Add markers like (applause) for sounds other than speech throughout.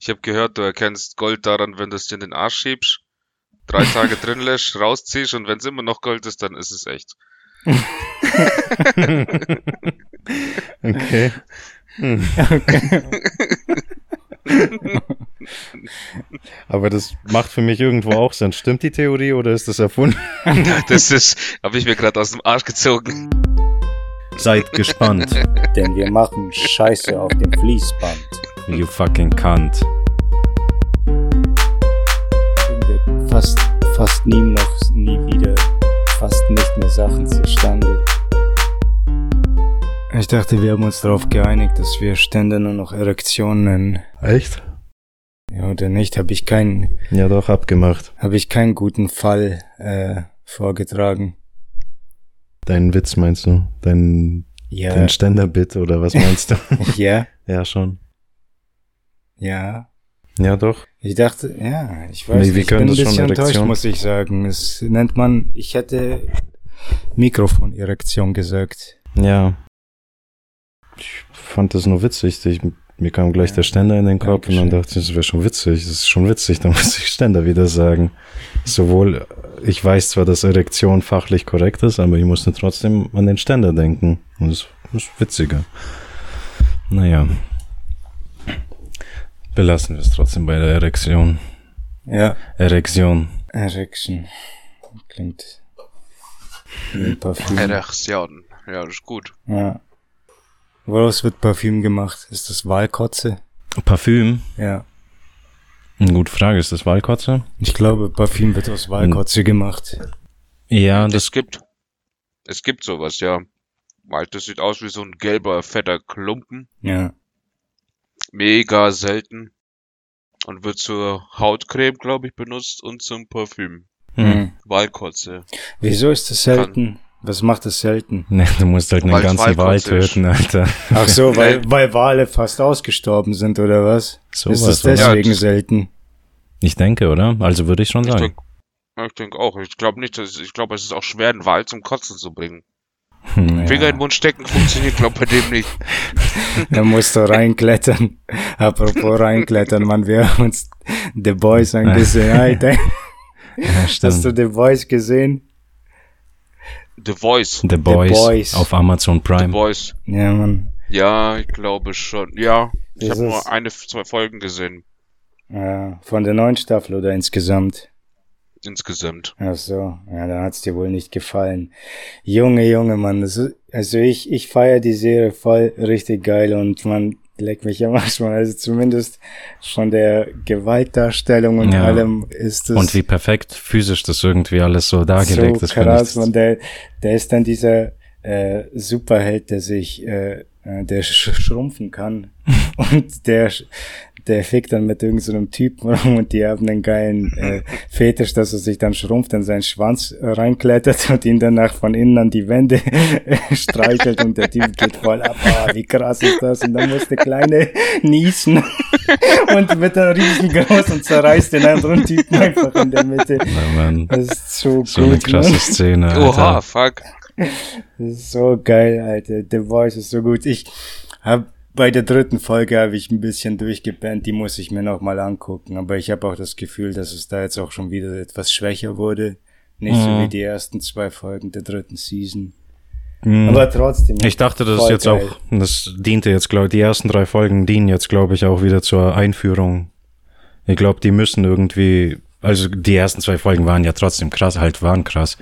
Ich habe gehört, du erkennst Gold daran, wenn du es dir in den Arsch schiebst, drei Tage (laughs) drin lässt, rausziehst und wenn es immer noch Gold ist, dann ist es echt. (laughs) okay. Okay. (laughs) Aber das macht für mich irgendwo auch Sinn. Stimmt die Theorie oder ist das erfunden? das ist, habe ich mir gerade aus dem Arsch gezogen. Seid gespannt. Denn wir machen Scheiße auf dem Fließband. You fucking cunt. Fast, fast nie noch, nie wieder, fast nicht mehr Sachen zustande. Ich dachte, wir haben uns darauf geeinigt, dass wir Stände nur noch Erektionen nennen. Echt? Ja, oder nicht? Habe ich keinen. Ja, doch, abgemacht. Habe ich keinen guten Fall äh, vorgetragen. Deinen Witz meinst du? Dein, ja. dein Ständerbit oder was meinst du? (laughs) ja. Ja, schon. Ja. Ja, doch. Ich dachte, ja, ich weiß nee, nicht, ich bin ein bisschen enttäuscht, muss ich sagen. Es nennt man, ich hätte Mikrofonerektion gesagt. Ja. Ich fand das nur witzig. Ich, mir kam gleich ja. der Ständer in den Kopf Dankeschön. und dann dachte ich, das wäre schon witzig. Das ist schon witzig, (laughs) dann muss ich Ständer wieder sagen. Sowohl, ich weiß zwar, dass Erektion fachlich korrekt ist, aber ich musste trotzdem an den Ständer denken. Und das ist witziger. Naja. Belassen wir es trotzdem bei der Erektion. Ja. Erektion. Erektion. Klingt Parfüm. Erektion. Ja, das ist gut. Ja. Woraus wird Parfüm gemacht? Ist das Walkotze? Parfüm? Ja. Eine gute Frage, ist das Walkotze? Ich glaube, Parfüm wird aus Walkotze gemacht. Ja, das es gibt. Es gibt sowas, ja. Weil das sieht aus wie so ein gelber, fetter Klumpen. Ja. Mega selten. Und wird zur Hautcreme, glaube ich, benutzt und zum Parfüm. Hm. Walkotze. Wieso ist das selten? Kann was macht es selten? Ne, du musst halt einen ganzen Wal töten, Alter. Ach so, (laughs) weil, weil Wale fast ausgestorben sind, oder was? So ist es deswegen ja, selten? Ich denke, oder? Also würde ich schon sagen. Ich denke auch. Ich glaube nicht, dass, ich glaube, es ist auch schwer, einen Wal zum Kotzen zu bringen. Hm, Finger ja. in den Mund stecken funktioniert, glaube bei dem nicht. (laughs) da musst du reinklettern. Apropos reinklettern, man, wir haben uns The Boys angesehen. Alter. (laughs) Ja, Hast du The Boys gesehen? The Voice. The Boys, The Boys. auf Amazon Prime. The Boys. Ja, Mann. Ja, ich glaube schon. Ja, ich habe nur eine, zwei Folgen gesehen. Ja, von der neuen Staffel oder insgesamt? Insgesamt. Ach so, ja, da hat's dir wohl nicht gefallen. Junge, Junge, Mann, ist, also ich, ich feiere die Serie voll richtig geil und man, leck mich am Arsch, man. Also zumindest von der Gewaltdarstellung und ja. allem ist es. Und wie perfekt physisch das irgendwie alles so dargelegt so ist. Krass, und der, der ist dann dieser äh, Superheld, der sich, äh, äh der sch schrumpfen kann. (laughs) und der der fickt dann mit irgendeinem so Typen (laughs) rum und die haben einen geilen äh, Fetisch, dass er sich dann schrumpft in seinen Schwanz reinklettert und ihn danach von innen an die Wände (laughs) streichelt und der Typ geht voll ab. Ah, wie krass ist das? Und dann muss der Kleine (laughs) niesen und wird dann riesengroß und zerreißt den anderen Typen einfach in der Mitte. Ja, das ist so, so gut, eine krasse Mann. Szene. Alter. Oha, fuck. Das ist so geil, Alter. The Voice ist so gut. Ich hab bei der dritten Folge habe ich ein bisschen durchgepennt, die muss ich mir nochmal angucken. Aber ich habe auch das Gefühl, dass es da jetzt auch schon wieder etwas schwächer wurde. Nicht mhm. so wie die ersten zwei Folgen der dritten Season. Mhm. Aber trotzdem. Ich dachte, das ist jetzt geil. auch, das diente jetzt, glaube ich, die ersten drei Folgen dienen jetzt, glaube ich, auch wieder zur Einführung. Ich glaube, die müssen irgendwie, also die ersten zwei Folgen waren ja trotzdem krass, halt waren krass.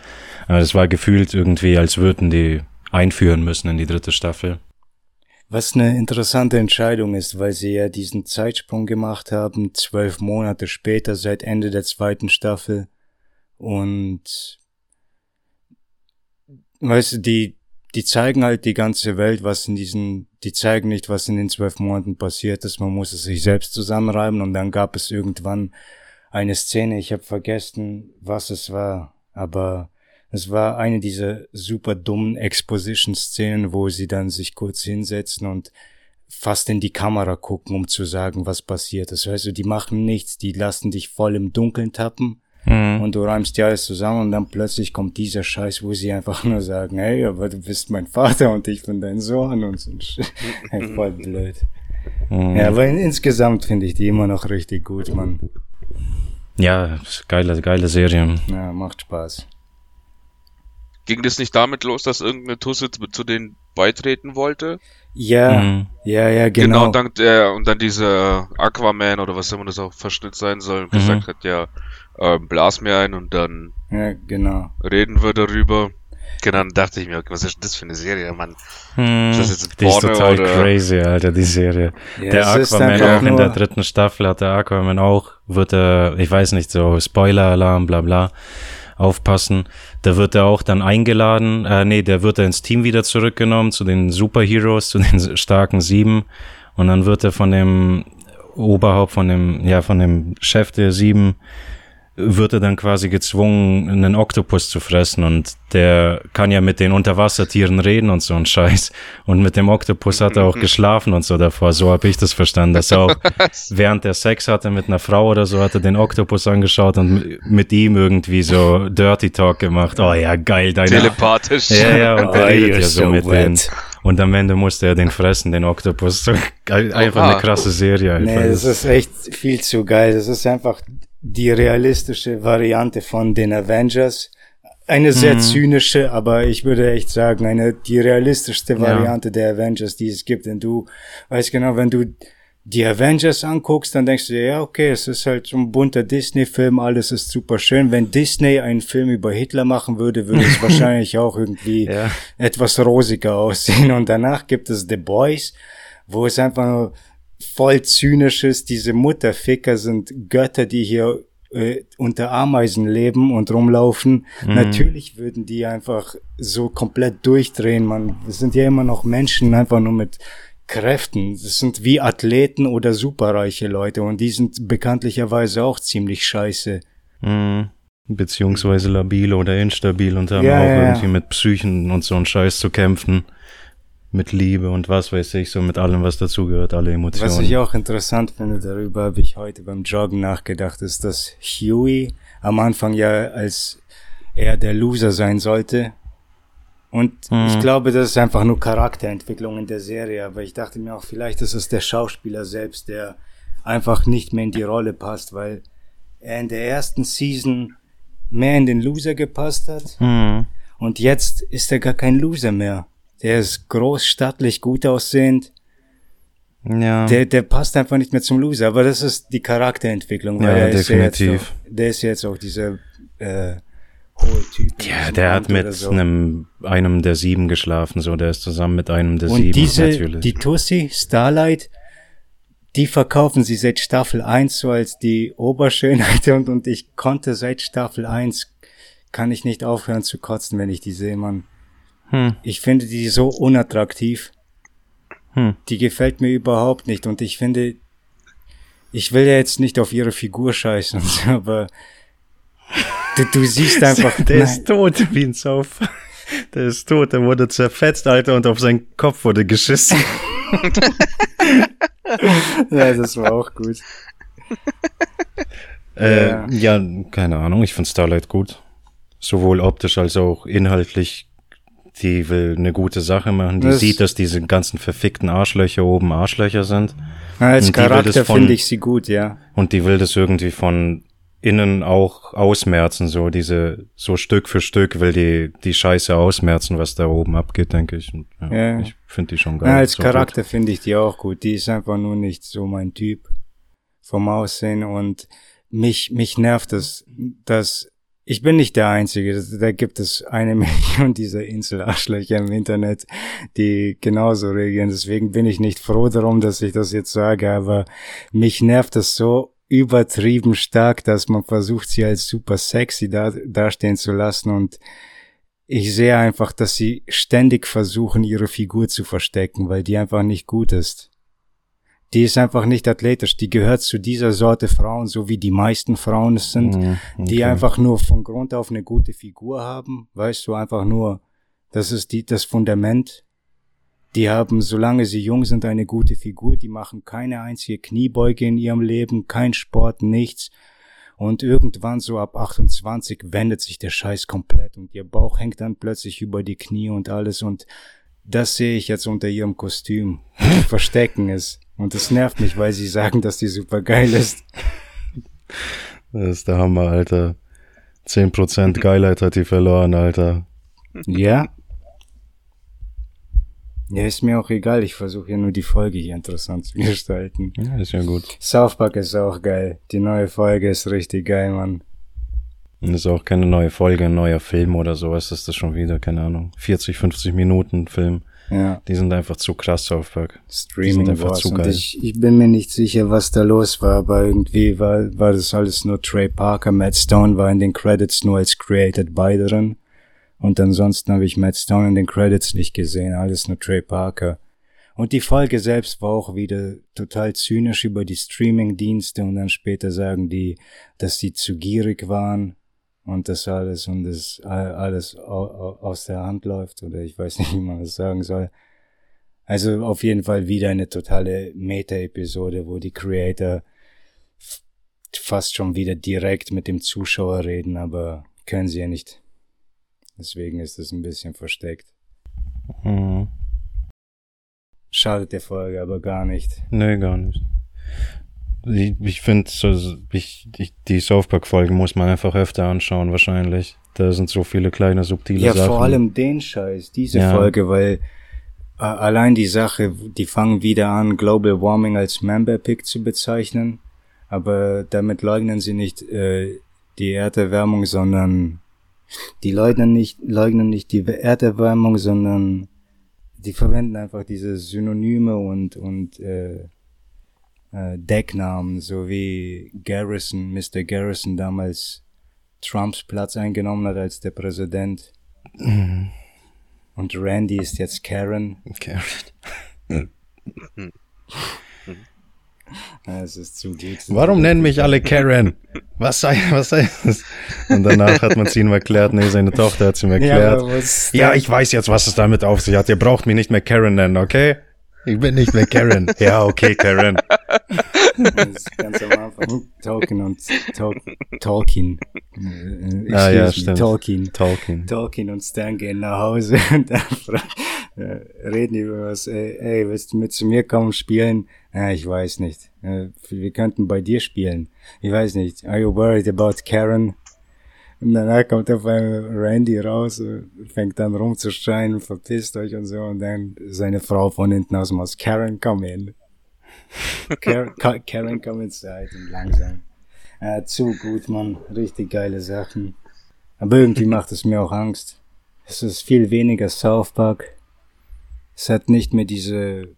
Aber es war gefühlt irgendwie, als würden die einführen müssen in die dritte Staffel. Was eine interessante Entscheidung ist, weil sie ja diesen Zeitsprung gemacht haben, zwölf Monate später, seit Ende der zweiten Staffel. Und weißt du, die, die zeigen halt die ganze Welt, was in diesen, die zeigen nicht, was in den zwölf Monaten passiert ist. Man muss es sich selbst zusammenreiben und dann gab es irgendwann eine Szene, ich habe vergessen, was es war, aber es war eine dieser super dummen Exposition-Szenen, wo sie dann sich kurz hinsetzen und fast in die Kamera gucken, um zu sagen, was passiert ist. Weißt du, die machen nichts, die lassen dich voll im Dunkeln tappen mhm. und du räumst dir alles zusammen und dann plötzlich kommt dieser Scheiß, wo sie einfach nur sagen, hey, aber du bist mein Vater und ich bin dein Sohn und so. (laughs) voll blöd. Mhm. Ja, aber in, insgesamt finde ich die immer noch richtig gut, Mann. Ja, geile, geile Serie. Ja, macht Spaß. Ging das nicht damit los, dass irgendeine Tusse zu denen beitreten wollte? Ja, mhm. ja, ja, genau. Genau, dank der, und dann dieser Aquaman oder was immer das auch Verschnitt sein soll, mhm. gesagt hat, ja, äh, blas mir ein und dann ja, genau. reden wir darüber. Genau, dann dachte ich mir, was ist das für eine Serie, Mann? Hm, ist das jetzt die ist total oder? crazy, Alter, die Serie. Ja, der Aquaman auch in der dritten Staffel hat der Aquaman auch, wird er, ich weiß nicht, so Spoiler-Alarm, bla bla, aufpassen. Da wird er auch dann eingeladen, äh, nee, der wird er ins Team wieder zurückgenommen, zu den Superheroes, (laughs) zu den starken Sieben. Und dann wird er von dem Oberhaupt, von dem, ja, von dem Chef der Sieben, wird er dann quasi gezwungen, einen Oktopus zu fressen und der kann ja mit den Unterwassertieren reden und so ein Scheiß. Und mit dem Oktopus hat er auch (laughs) geschlafen und so davor. So habe ich das verstanden, dass er auch (laughs) während der Sex hatte mit einer Frau oder so, hat er den Oktopus angeschaut und mit ihm irgendwie so Dirty Talk gemacht. Oh ja, geil, deine. Telepathisch. Ja, ja, und der oh, redet ja so, so mit denen. Und am Ende musste er den fressen, den Oktopus. So, einfach eine krasse Serie. Einfach. Nee, das ist echt viel zu geil. Das ist einfach die realistische Variante von den Avengers. Eine sehr mhm. zynische, aber ich würde echt sagen, eine, die realistischste Variante ja. der Avengers, die es gibt. Denn du weißt genau, wenn du die Avengers anguckst, dann denkst du dir, ja, okay, es ist halt so ein bunter Disney-Film, alles ist super schön. Wenn Disney einen Film über Hitler machen würde, würde es (laughs) wahrscheinlich auch irgendwie ja. etwas rosiger aussehen. Und danach gibt es The Boys, wo es einfach nur voll zynisches, diese Mutterficker sind Götter, die hier äh, unter Ameisen leben und rumlaufen. Mhm. Natürlich würden die einfach so komplett durchdrehen, man. Es sind ja immer noch Menschen, einfach nur mit Kräften. Das sind wie Athleten oder superreiche Leute und die sind bekanntlicherweise auch ziemlich scheiße. Mhm. Beziehungsweise labil oder instabil und haben ja, auch ja, irgendwie mit Psychen und so einen Scheiß zu kämpfen mit Liebe und was weiß ich, so mit allem, was dazugehört, alle Emotionen. Was ich auch interessant finde, darüber habe ich heute beim Joggen nachgedacht, ist, dass Huey am Anfang ja als er der Loser sein sollte. Und mhm. ich glaube, das ist einfach nur Charakterentwicklung in der Serie, aber ich dachte mir auch, vielleicht ist es der Schauspieler selbst, der einfach nicht mehr in die Rolle passt, weil er in der ersten Season mehr in den Loser gepasst hat. Mhm. Und jetzt ist er gar kein Loser mehr. Der ist groß, stattlich, gut aussehend. Ja. Der, der passt einfach nicht mehr zum Loser, aber das ist die Charakterentwicklung. Weil ja, definitiv. Ist ja auch, der ist jetzt auch dieser äh, hohe Typ. Ja, der hat mit so. einem, einem der sieben geschlafen, so, der ist zusammen mit einem der Und sieben. Diese, natürlich. die Tussi, Starlight, die verkaufen sie seit Staffel 1 so als die Oberschönheit (laughs) und, und ich konnte seit Staffel 1 kann ich nicht aufhören zu kotzen, wenn ich die sehe, man. Hm. Ich finde die so unattraktiv. Hm. Die gefällt mir überhaupt nicht. Und ich finde, ich will ja jetzt nicht auf ihre Figur scheißen, aber du, du siehst (laughs) einfach. Der nein. ist tot wie ein Sauf. Der ist tot, der wurde zerfetzt, Alter, und auf seinen Kopf wurde geschissen. (laughs) ja, das war auch gut. (laughs) Äh, ja. ja, keine Ahnung, ich finde Starlight gut. Sowohl optisch als auch inhaltlich die will eine gute Sache machen. Die das sieht, dass diese ganzen verfickten Arschlöcher oben Arschlöcher sind. als Charakter finde ich sie gut, ja. Und die will das irgendwie von innen auch ausmerzen, so diese, so Stück für Stück will die, die Scheiße ausmerzen, was da oben abgeht, denke ich. Und, ja, ja. Ich finde die schon geil. Ja, als so Charakter finde ich die auch gut. Die ist einfach nur nicht so mein Typ vom Aussehen und mich, mich nervt es, dass ich bin nicht der Einzige. Da gibt es eine (laughs) Million dieser Inselarschlöcher im Internet, die genauso reagieren. Deswegen bin ich nicht froh darum, dass ich das jetzt sage, aber mich nervt das so übertrieben stark, dass man versucht, sie als super sexy da, dastehen zu lassen und ich sehe einfach, dass sie ständig versuchen, ihre Figur zu verstecken, weil die einfach nicht gut ist die ist einfach nicht athletisch. Die gehört zu dieser Sorte Frauen, so wie die meisten Frauen es sind, mhm, okay. die einfach nur von Grund auf eine gute Figur haben. Weißt du, einfach nur, das ist die, das Fundament. Die haben, solange sie jung sind, eine gute Figur. Die machen keine einzige Kniebeuge in ihrem Leben, kein Sport, nichts. Und irgendwann so ab 28 wendet sich der Scheiß komplett und ihr Bauch hängt dann plötzlich über die Knie und alles und das sehe ich jetzt unter ihrem Kostüm. (laughs) Verstecken ist Und das nervt mich, weil sie sagen, dass die super geil ist. Das ist der Hammer, Alter. 10% Geilheit hat die verloren, Alter. Ja? Ja, ist mir auch egal. Ich versuche ja nur die Folge hier interessant zu gestalten. Ja, ist ja gut. South Park ist auch geil. Die neue Folge ist richtig geil, Mann. Und ist auch keine neue Folge, ein neuer Film oder sowas. ist das schon wieder, keine Ahnung. 40, 50 Minuten Film. Ja. Die sind einfach zu krass, South Park. Streaming einfach Wars. zu geil. ich, ich bin mir nicht sicher, was da los war, aber irgendwie war, war das alles nur Trey Parker. Matt Stone war in den Credits nur als Created by drin. Und ansonsten habe ich Matt Stone in den Credits nicht gesehen. Alles nur Trey Parker. Und die Folge selbst war auch wieder total zynisch über die Streaming-Dienste und dann später sagen die, dass sie zu gierig waren und das alles und das alles au- au- aus der Hand läuft oder ich weiß (laughs) nicht, wie man das sagen soll. Also auf jeden Fall wieder eine totale Meta-Episode, wo die Creator fast schon wieder direkt mit dem Zuschauer reden, aber können sie ja nicht. Deswegen ist es ein bisschen versteckt. Mhm. Schadet der Folge aber gar nicht. Nee, gar nicht. Ich, ich finde, so, ich, ich, die South Park-Folgen muss man einfach öfter anschauen, wahrscheinlich. Da sind so viele kleine, subtile Ja, Sachen. vor allem den Scheiß, diese Ja. Folge, weil äh, allein die Sache, die fangen wieder an, Global Warming als Member Pick zu bezeichnen, aber damit leugnen sie nicht äh, die Erderwärmung, sondern die leugnen nicht, leugnen nicht die Erderwärmung, sondern die verwenden einfach diese Synonyme und und äh, äh, Decknamen, so wie Garrison, Mr. Garrison damals Trumps Platz eingenommen hat als der Präsident. Und Randy ist jetzt Karen. Okay. (laughs) Ja, Es ist zu gut. Warum nennen mich alle Karen? Was sei, was sei das? Und danach hat man es ihm erklärt, nee, seine Tochter hat es ihm Ja, erklärt. was Ja, ich weiß jetzt, was es damit auf sich hat. Ihr braucht mich nicht mehr Karen nennen, okay? Ich bin nicht mehr Karen. (laughs) ja, okay, Karen. Das ist ganz am Anfang. Tolkien und Tol Tolkien. Äh, Ah, ja, excuse me, stimmt. Tolkien. Tolkien. Tolkien und Stan gehen nach Hause (laughs) und dann äh, reden über was. Ey, ey, willst du mit zu mir kommen spielen? Ich weiß nicht. Äh, wir könnten bei dir spielen. Ich weiß nicht. Are you worried about Karen? Und danach kommt auf einmal Randy raus, fängt dann rumzuschreien, verpisst euch und so. Und dann seine Frau von hinten aus dem Haus, Karen, come in. (laughs) Karen, Ka- Karen, come inside. Und langsam. Äh, zu gut, Mann. Richtig geile Sachen. Aber irgendwie macht es mir auch Angst. Es ist viel weniger South Park. Es hat nicht mehr diese,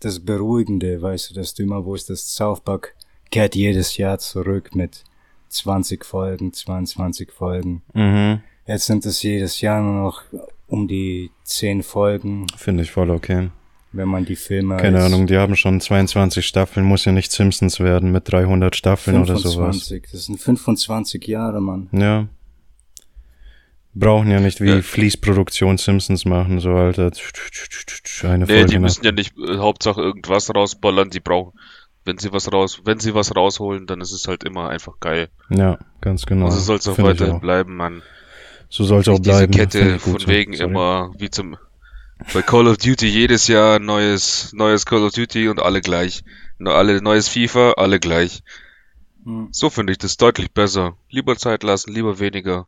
das Beruhigende, weißt du, dass du immer wusstest, South Park kehrt jedes Jahr zurück mit 20 Folgen, 22 Folgen. Mhm. Jetzt sind es jedes Jahr nur noch um die 10 Folgen, Finde ich voll okay. wenn man die Filme Keine Ahnung, die haben schon 22 Staffeln, muss ja nicht Simpsons werden mit 300 Staffeln oder sowas. 25, das sind 25 Jahre, Mann. Ja. Brauchen ja nicht wie Ja. Fließproduktion Simpsons machen, so Alter. Eine Nee, Folge die nach- müssen ja nicht äh, Hauptsache irgendwas rausballern, die brauchen, wenn sie was raus, wenn sie was rausholen, dann ist es halt immer einfach geil. Ja, ganz genau. Also soll es auch Find ich weiter auch. bleiben, man. So soll es auch diese bleiben. Find Kette von wegen Sorry. immer, wie zum, bei Call of Duty jedes Jahr neues, neues Call of Duty und alle gleich. Alle neues FIFA, alle gleich. Hm. So finde ich das deutlich besser. Lieber Zeit lassen, lieber weniger.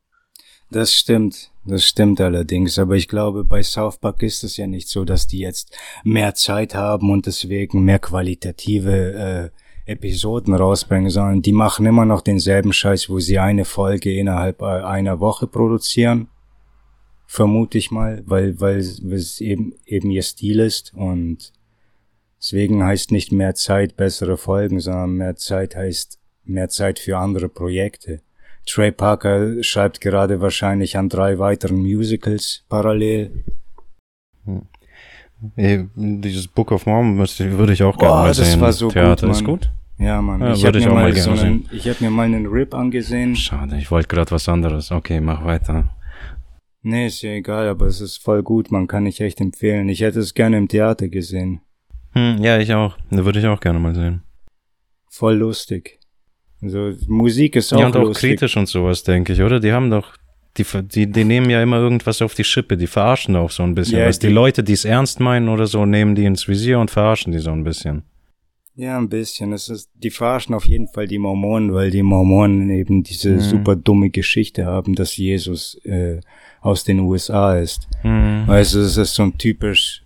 Das stimmt, das stimmt allerdings, aber ich glaube, bei South Park ist es ja nicht so, dass die jetzt mehr Zeit haben und deswegen mehr qualitative äh, Episoden rausbringen, sondern die machen immer noch denselben Scheiß, wo sie eine Folge innerhalb äh, einer Woche produzieren. Vermute ich mal, weil, weil es eben, eben ihr Stil ist und deswegen heißt nicht mehr Zeit bessere Folgen, sondern mehr Zeit heißt mehr Zeit für andere Projekte. Trey Parker schreibt gerade wahrscheinlich an drei weiteren Musicals parallel. Ey, Dieses Book of Mormon müsste- würde ich auch gerne Boah, mal das sehen. war so gut, Theater ist Mann. gut. Ja, Mann. Ja, ich würde habe ich mir, auch mal so gerne einen, ich hab mir mal einen Rip angesehen. Schade, ich wollte gerade was anderes. Okay, mach weiter. Nee, ist ja egal, aber es ist voll gut, man kann ich echt empfehlen. Ich hätte es gerne im Theater gesehen. Hm, ja, ich auch. Da würde ich auch gerne mal sehen. Voll lustig. Also Musik ist auch ja, und auch lustig. kritisch und sowas, denke ich, oder? Die haben doch, die, die, die nehmen ja immer irgendwas auf die Schippe, die verarschen auch so ein bisschen. Ja, was die, die- Leute, die es ernst meinen oder so, nehmen die ins Visier und verarschen die so ein bisschen. Ja, ein bisschen. Es ist, die verarschen auf jeden Fall die Mormonen, weil die Mormonen eben diese mhm. super dumme Geschichte haben, dass Jesus äh, aus den USA ist. Mhm. Also es ist so ein typisch,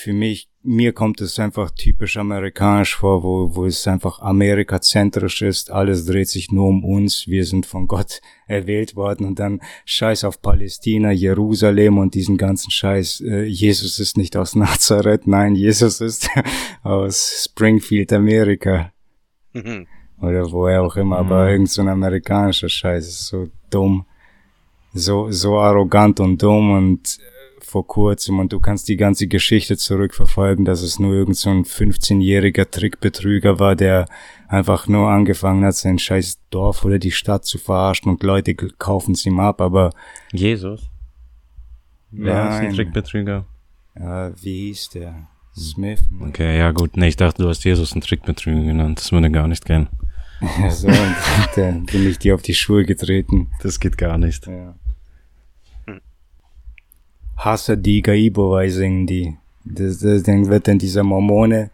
für mich mir kommt es einfach typisch amerikanisch vor, wo, wo es einfach amerikazentrisch ist. Alles dreht sich nur um uns. Wir sind von Gott (laughs) erwählt worden und dann Scheiß auf Palästina, Jerusalem und diesen ganzen Scheiß. Äh, Jesus ist nicht aus (laughs) Nazareth. Nein, Jesus ist (laughs) aus Springfield, Amerika. Mhm. Oder woher auch immer, aber mhm. irgend so ein amerikanischer Scheiß ist so dumm. So, so arrogant und dumm und vor kurzem und du kannst die ganze Geschichte zurückverfolgen, dass es nur irgend so ein 15-jähriger Trickbetrüger war, der einfach nur angefangen hat, sein scheiß Dorf oder die Stadt zu verarschen und Leute kaufen es ihm ab, aber Jesus? Wer ja, ist ein Trickbetrüger? Ja, wie hieß der? Smith. Okay, ja gut. Nee, ich dachte, du hast Jesus einen Trickbetrüger genannt. Das würde gar nicht gehen. (laughs) ja, so, und dann bin ich dir auf die Schuhe getreten. Das geht gar nicht. Ja. Hasadi Gaibowai singen die. Das, das, dann wird dann dieser Mormone,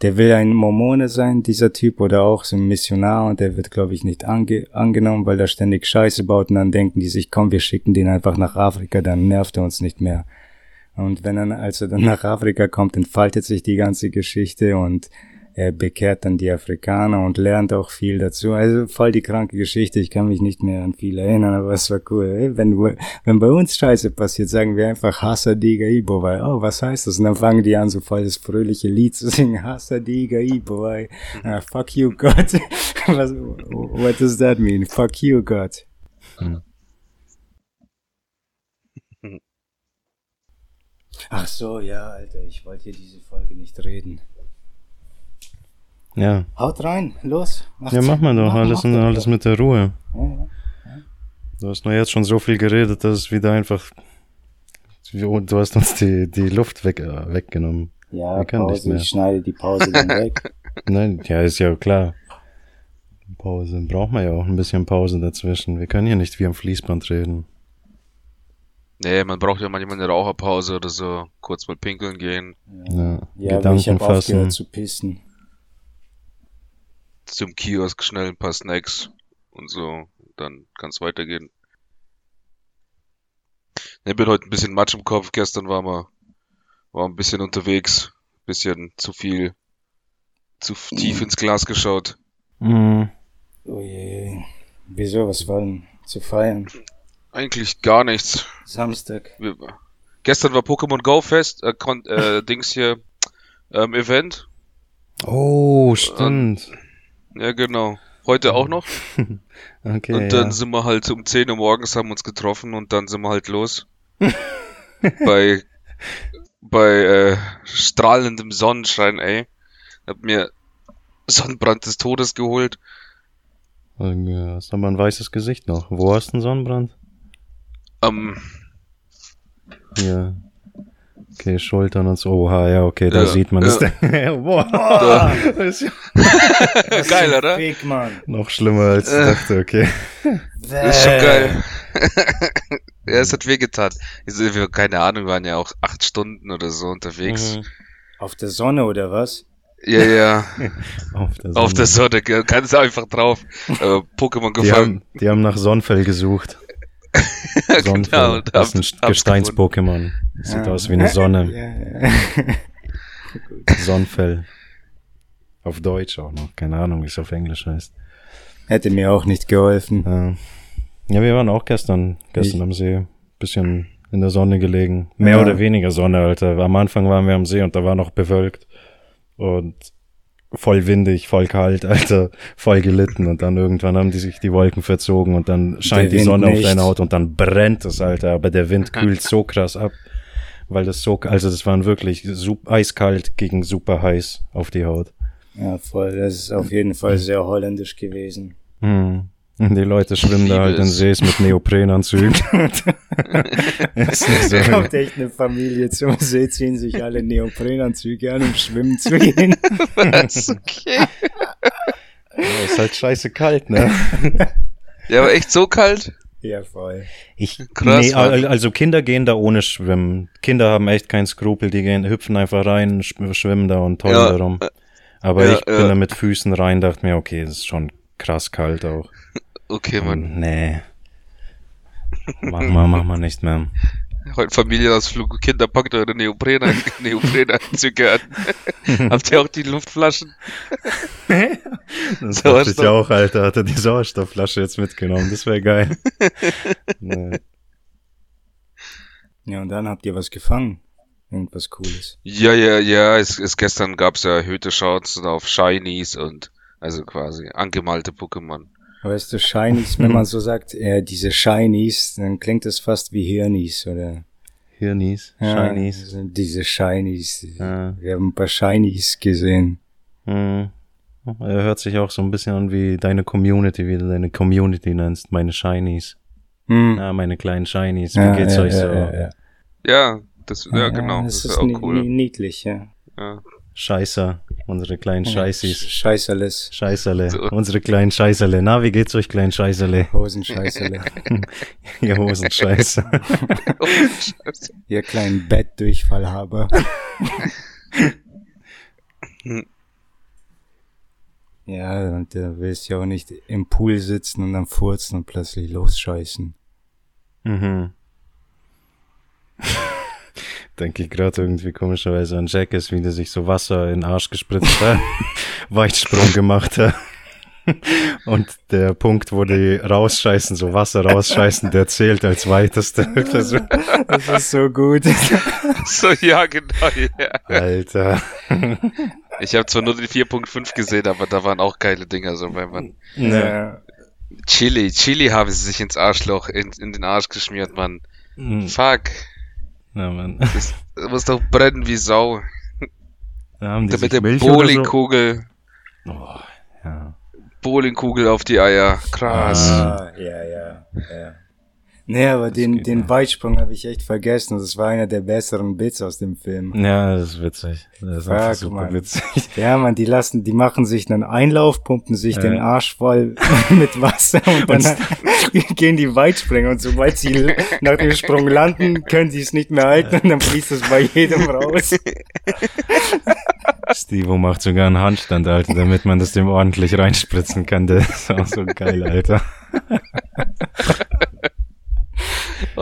der will ein Mormone sein, dieser Typ, oder auch so ein Missionar, und der wird, glaube ich, nicht ange angenommen, weil er ständig Scheiße baut, und dann denken die sich, komm, wir schicken den einfach nach Afrika, dann nervt er uns nicht mehr. Und wenn er, als er dann nach Afrika kommt, entfaltet sich die ganze Geschichte und er bekehrt dann die Afrikaner und lernt auch viel dazu. Also voll die kranke Geschichte. Ich kann mich nicht mehr an viel erinnern, aber es war cool. Wenn, wenn bei uns Scheiße passiert, sagen wir einfach Hassa Diga Ibo, weil, oh, was heißt das? Und dann fangen die an, so voll das fröhliche Lied zu singen. Hassa Diga Ibo, weil, ah, fuck you, God. (laughs) was, what does that mean? Fuck you, God. Hm. Ach so, ja, Alter, ich wollte hier diese Folge nicht reden. Ja. Haut rein, los. Macht's. Ja, mach mal doch. Mach, alles, mach alles mit der Ruhe. Ja, ja. Du hast nur jetzt schon so viel geredet, dass es wieder einfach. Du hast uns die, die Luft weg, äh, weggenommen. Ja, Pause, ich schneide die Pause dann weg. (laughs) Nein, ja, ist ja klar. Pause. Braucht man ja auch ein bisschen Pause dazwischen. Wir können hier nicht wie am Fließband reden. Nee, man braucht ja manchmal eine Raucherpause oder so. Kurz mal pinkeln gehen. Ja, ja Gedanken ich habe aufgehört zu pissen zum Kiosk schnell ein paar Snacks und so. Dann kann es weitergehen. Ich bin heute ein bisschen Matsch im Kopf. Gestern war wir, war ein bisschen unterwegs. Bisschen zu viel, zu tief ins Glas geschaut. Mhm. Oh je. Wieso? Was war denn zu feiern? Eigentlich gar nichts. Samstag. Wir, gestern war Pokémon Go Fest, äh, äh, (laughs) Dings hier, ähm, Event. Oh, stimmt. Ja, genau. Heute auch noch. (laughs) okay. Und dann ja. sind wir halt um 10 Uhr morgens haben uns getroffen und dann sind wir halt los. (laughs) bei bei äh, strahlendem Sonnenschein, ey. Hab mir Sonnenbrand des Todes geholt. Ja, hast aber ein weißes Gesicht noch. Wo hast du einen Sonnenbrand? Ähm. Ja. Okay, Schultern und so. Oha, ja, okay, da ja, sieht man es. Ja. Boah, (laughs) da. (laughs) geil, oder? Big, Mann. Noch schlimmer als ich dachte, okay. Das ist schon geil. (laughs) ja, es hat wehgetan. Wir, keine Ahnung, waren ja auch acht Stunden oder so unterwegs. Mhm. Auf der Sonne oder was? Ja, ja. Auf der Sonne. Auf der Sonne, ganz einfach drauf. Äh, Pokémon gefangen. Die haben, die haben nach Sonnenfell gesucht. (laughs) genau, das ist ein Gesteins-Pokémon. Sieht ja. aus wie eine Sonne. (laughs) Sonnenfell. Auf Deutsch auch noch. Keine Ahnung, wie es auf Englisch heißt. Hätte mir auch nicht geholfen. Ja, ja wir waren auch gestern, gestern ich. am See. Bisschen in der Sonne gelegen. Mehr ja. oder weniger Sonne, Alter. Am Anfang waren wir am See und da war noch bewölkt. Und voll windig, voll kalt, (laughs) Alter, voll gelitten und dann irgendwann haben die sich die Wolken verzogen und dann scheint die Sonne nicht. auf deine Haut und dann brennt es, Alter, aber der Wind kühlt so krass ab, weil das so, also das waren wirklich super, eiskalt gegen super heiß auf die Haut. Ja, voll, das ist auf jeden Fall sehr holländisch gewesen. Hm. (laughs) Die Leute schwimmen da halt in Sees mit Neoprenanzügen. (laughs) (laughs) es so. Da kommt echt eine Familie zum See, ziehen sich alle Neoprenanzüge an, um schwimmen zu gehen. Was? Okay. Ja, ist halt scheiße kalt, ne? Ja, aber echt so kalt? Ja, voll. Ich, Krass, nee, also Kinder gehen da ohne Schwimmen. Kinder haben echt keinen Skrupel, die gehen, hüpfen einfach rein, schwimmen da und tollen ja, darum. Aber ja, ich bin da mit Füßen rein, dachte mir, okay, das ist schon krass kalt auch. Okay, Mann. Nee. Mach mal, mach mal nicht mehr. (laughs) Heute Familienausflug, Kinder packt eure Neopren (laughs) Neoprenanzüge an. (laughs) Habt ihr auch die Luftflaschen? das Sauerstoff. ich auch, Alter. Hat er die Sauerstoffflasche jetzt mitgenommen. Das wäre geil. nee. Ja, und dann habt ihr was gefangen. Irgendwas Cooles. Ja, ja, ja. Es, es gestern gab's ja erhöhte Chancen auf Shinies und also quasi angemalte Pokémon. Weißt du, Shinies, wenn man so (clears throat) sagt, äh, diese Shinies, dann klingt es fast wie Hirnis, oder? Hirnis, ja, Shinies. Also diese Shinies. Ja. Wir haben ein paar Shinies gesehen. Mhm. Er hört sich auch so ein bisschen an wie deine Community, wie du deine Community nennst, meine Shinies. Hm. Ja, meine kleinen Shinies. Wie ja, geht's ja, euch so? Ja, ja. das, ja, genau. Das, das ist, ist auch cool. niedlich, ja. ja. Scheißer, unsere kleinen Scheißis. Scheißerles. Scheißerle, so. unsere kleinen Scheißerle. Na, wie geht's euch, kleinen Scheißerle? Hosenscheißerle. (laughs) Ihr (laughs) Hosenscheiße. Ihr kleinen Bettdurchfallhaber. (laughs) ja, und du willst ja auch nicht im Pool sitzen und dann furzen und plötzlich losscheißen. Mhm denke ich gerade irgendwie komischerweise an Jackass, wie der sich so Wasser in den Arsch gespritzt hat, (laughs) Weitsprung gemacht hat. Und der Punkt, wo die rausscheißen, so Wasser rausscheißen, der zählt als weitester. Das, das ist so gut. (laughs) So, ja, genau, ja. Alter. Ich habe zwar nur die 4.5 gesehen, aber da waren auch geile Dinger, so wenn man. Ja. Chili, Chili haben sie sich ins Arschloch, in, in den Arsch geschmiert, Mann. Mhm. Fuck. Ja, Mann. Das, das muss doch brennen wie Sau. Da haben die mit der Bowlingkugel. So? Oh, ja. Bowlingkugel auf die Eier. Krass. Ah, ja, ja, ja. Nee, aber das den, den Weitsprung habe ich echt vergessen. Das war einer der besseren Bits aus dem Film. Ja, das ist witzig. Das ist Fuck, super man. witzig. Ja, man, die lassen, die machen sich einen Einlauf, pumpen sich ja. den Arsch voll (laughs) mit Wasser und dann und (laughs) gehen die Weitspringer und sobald sie nach dem Sprung landen, können sie es nicht mehr halten und dann fließt es bei jedem raus. (laughs) Stevo macht sogar einen Handstand, Alter, damit man das dem ordentlich reinspritzen kann. Das ist auch so geil, Alter.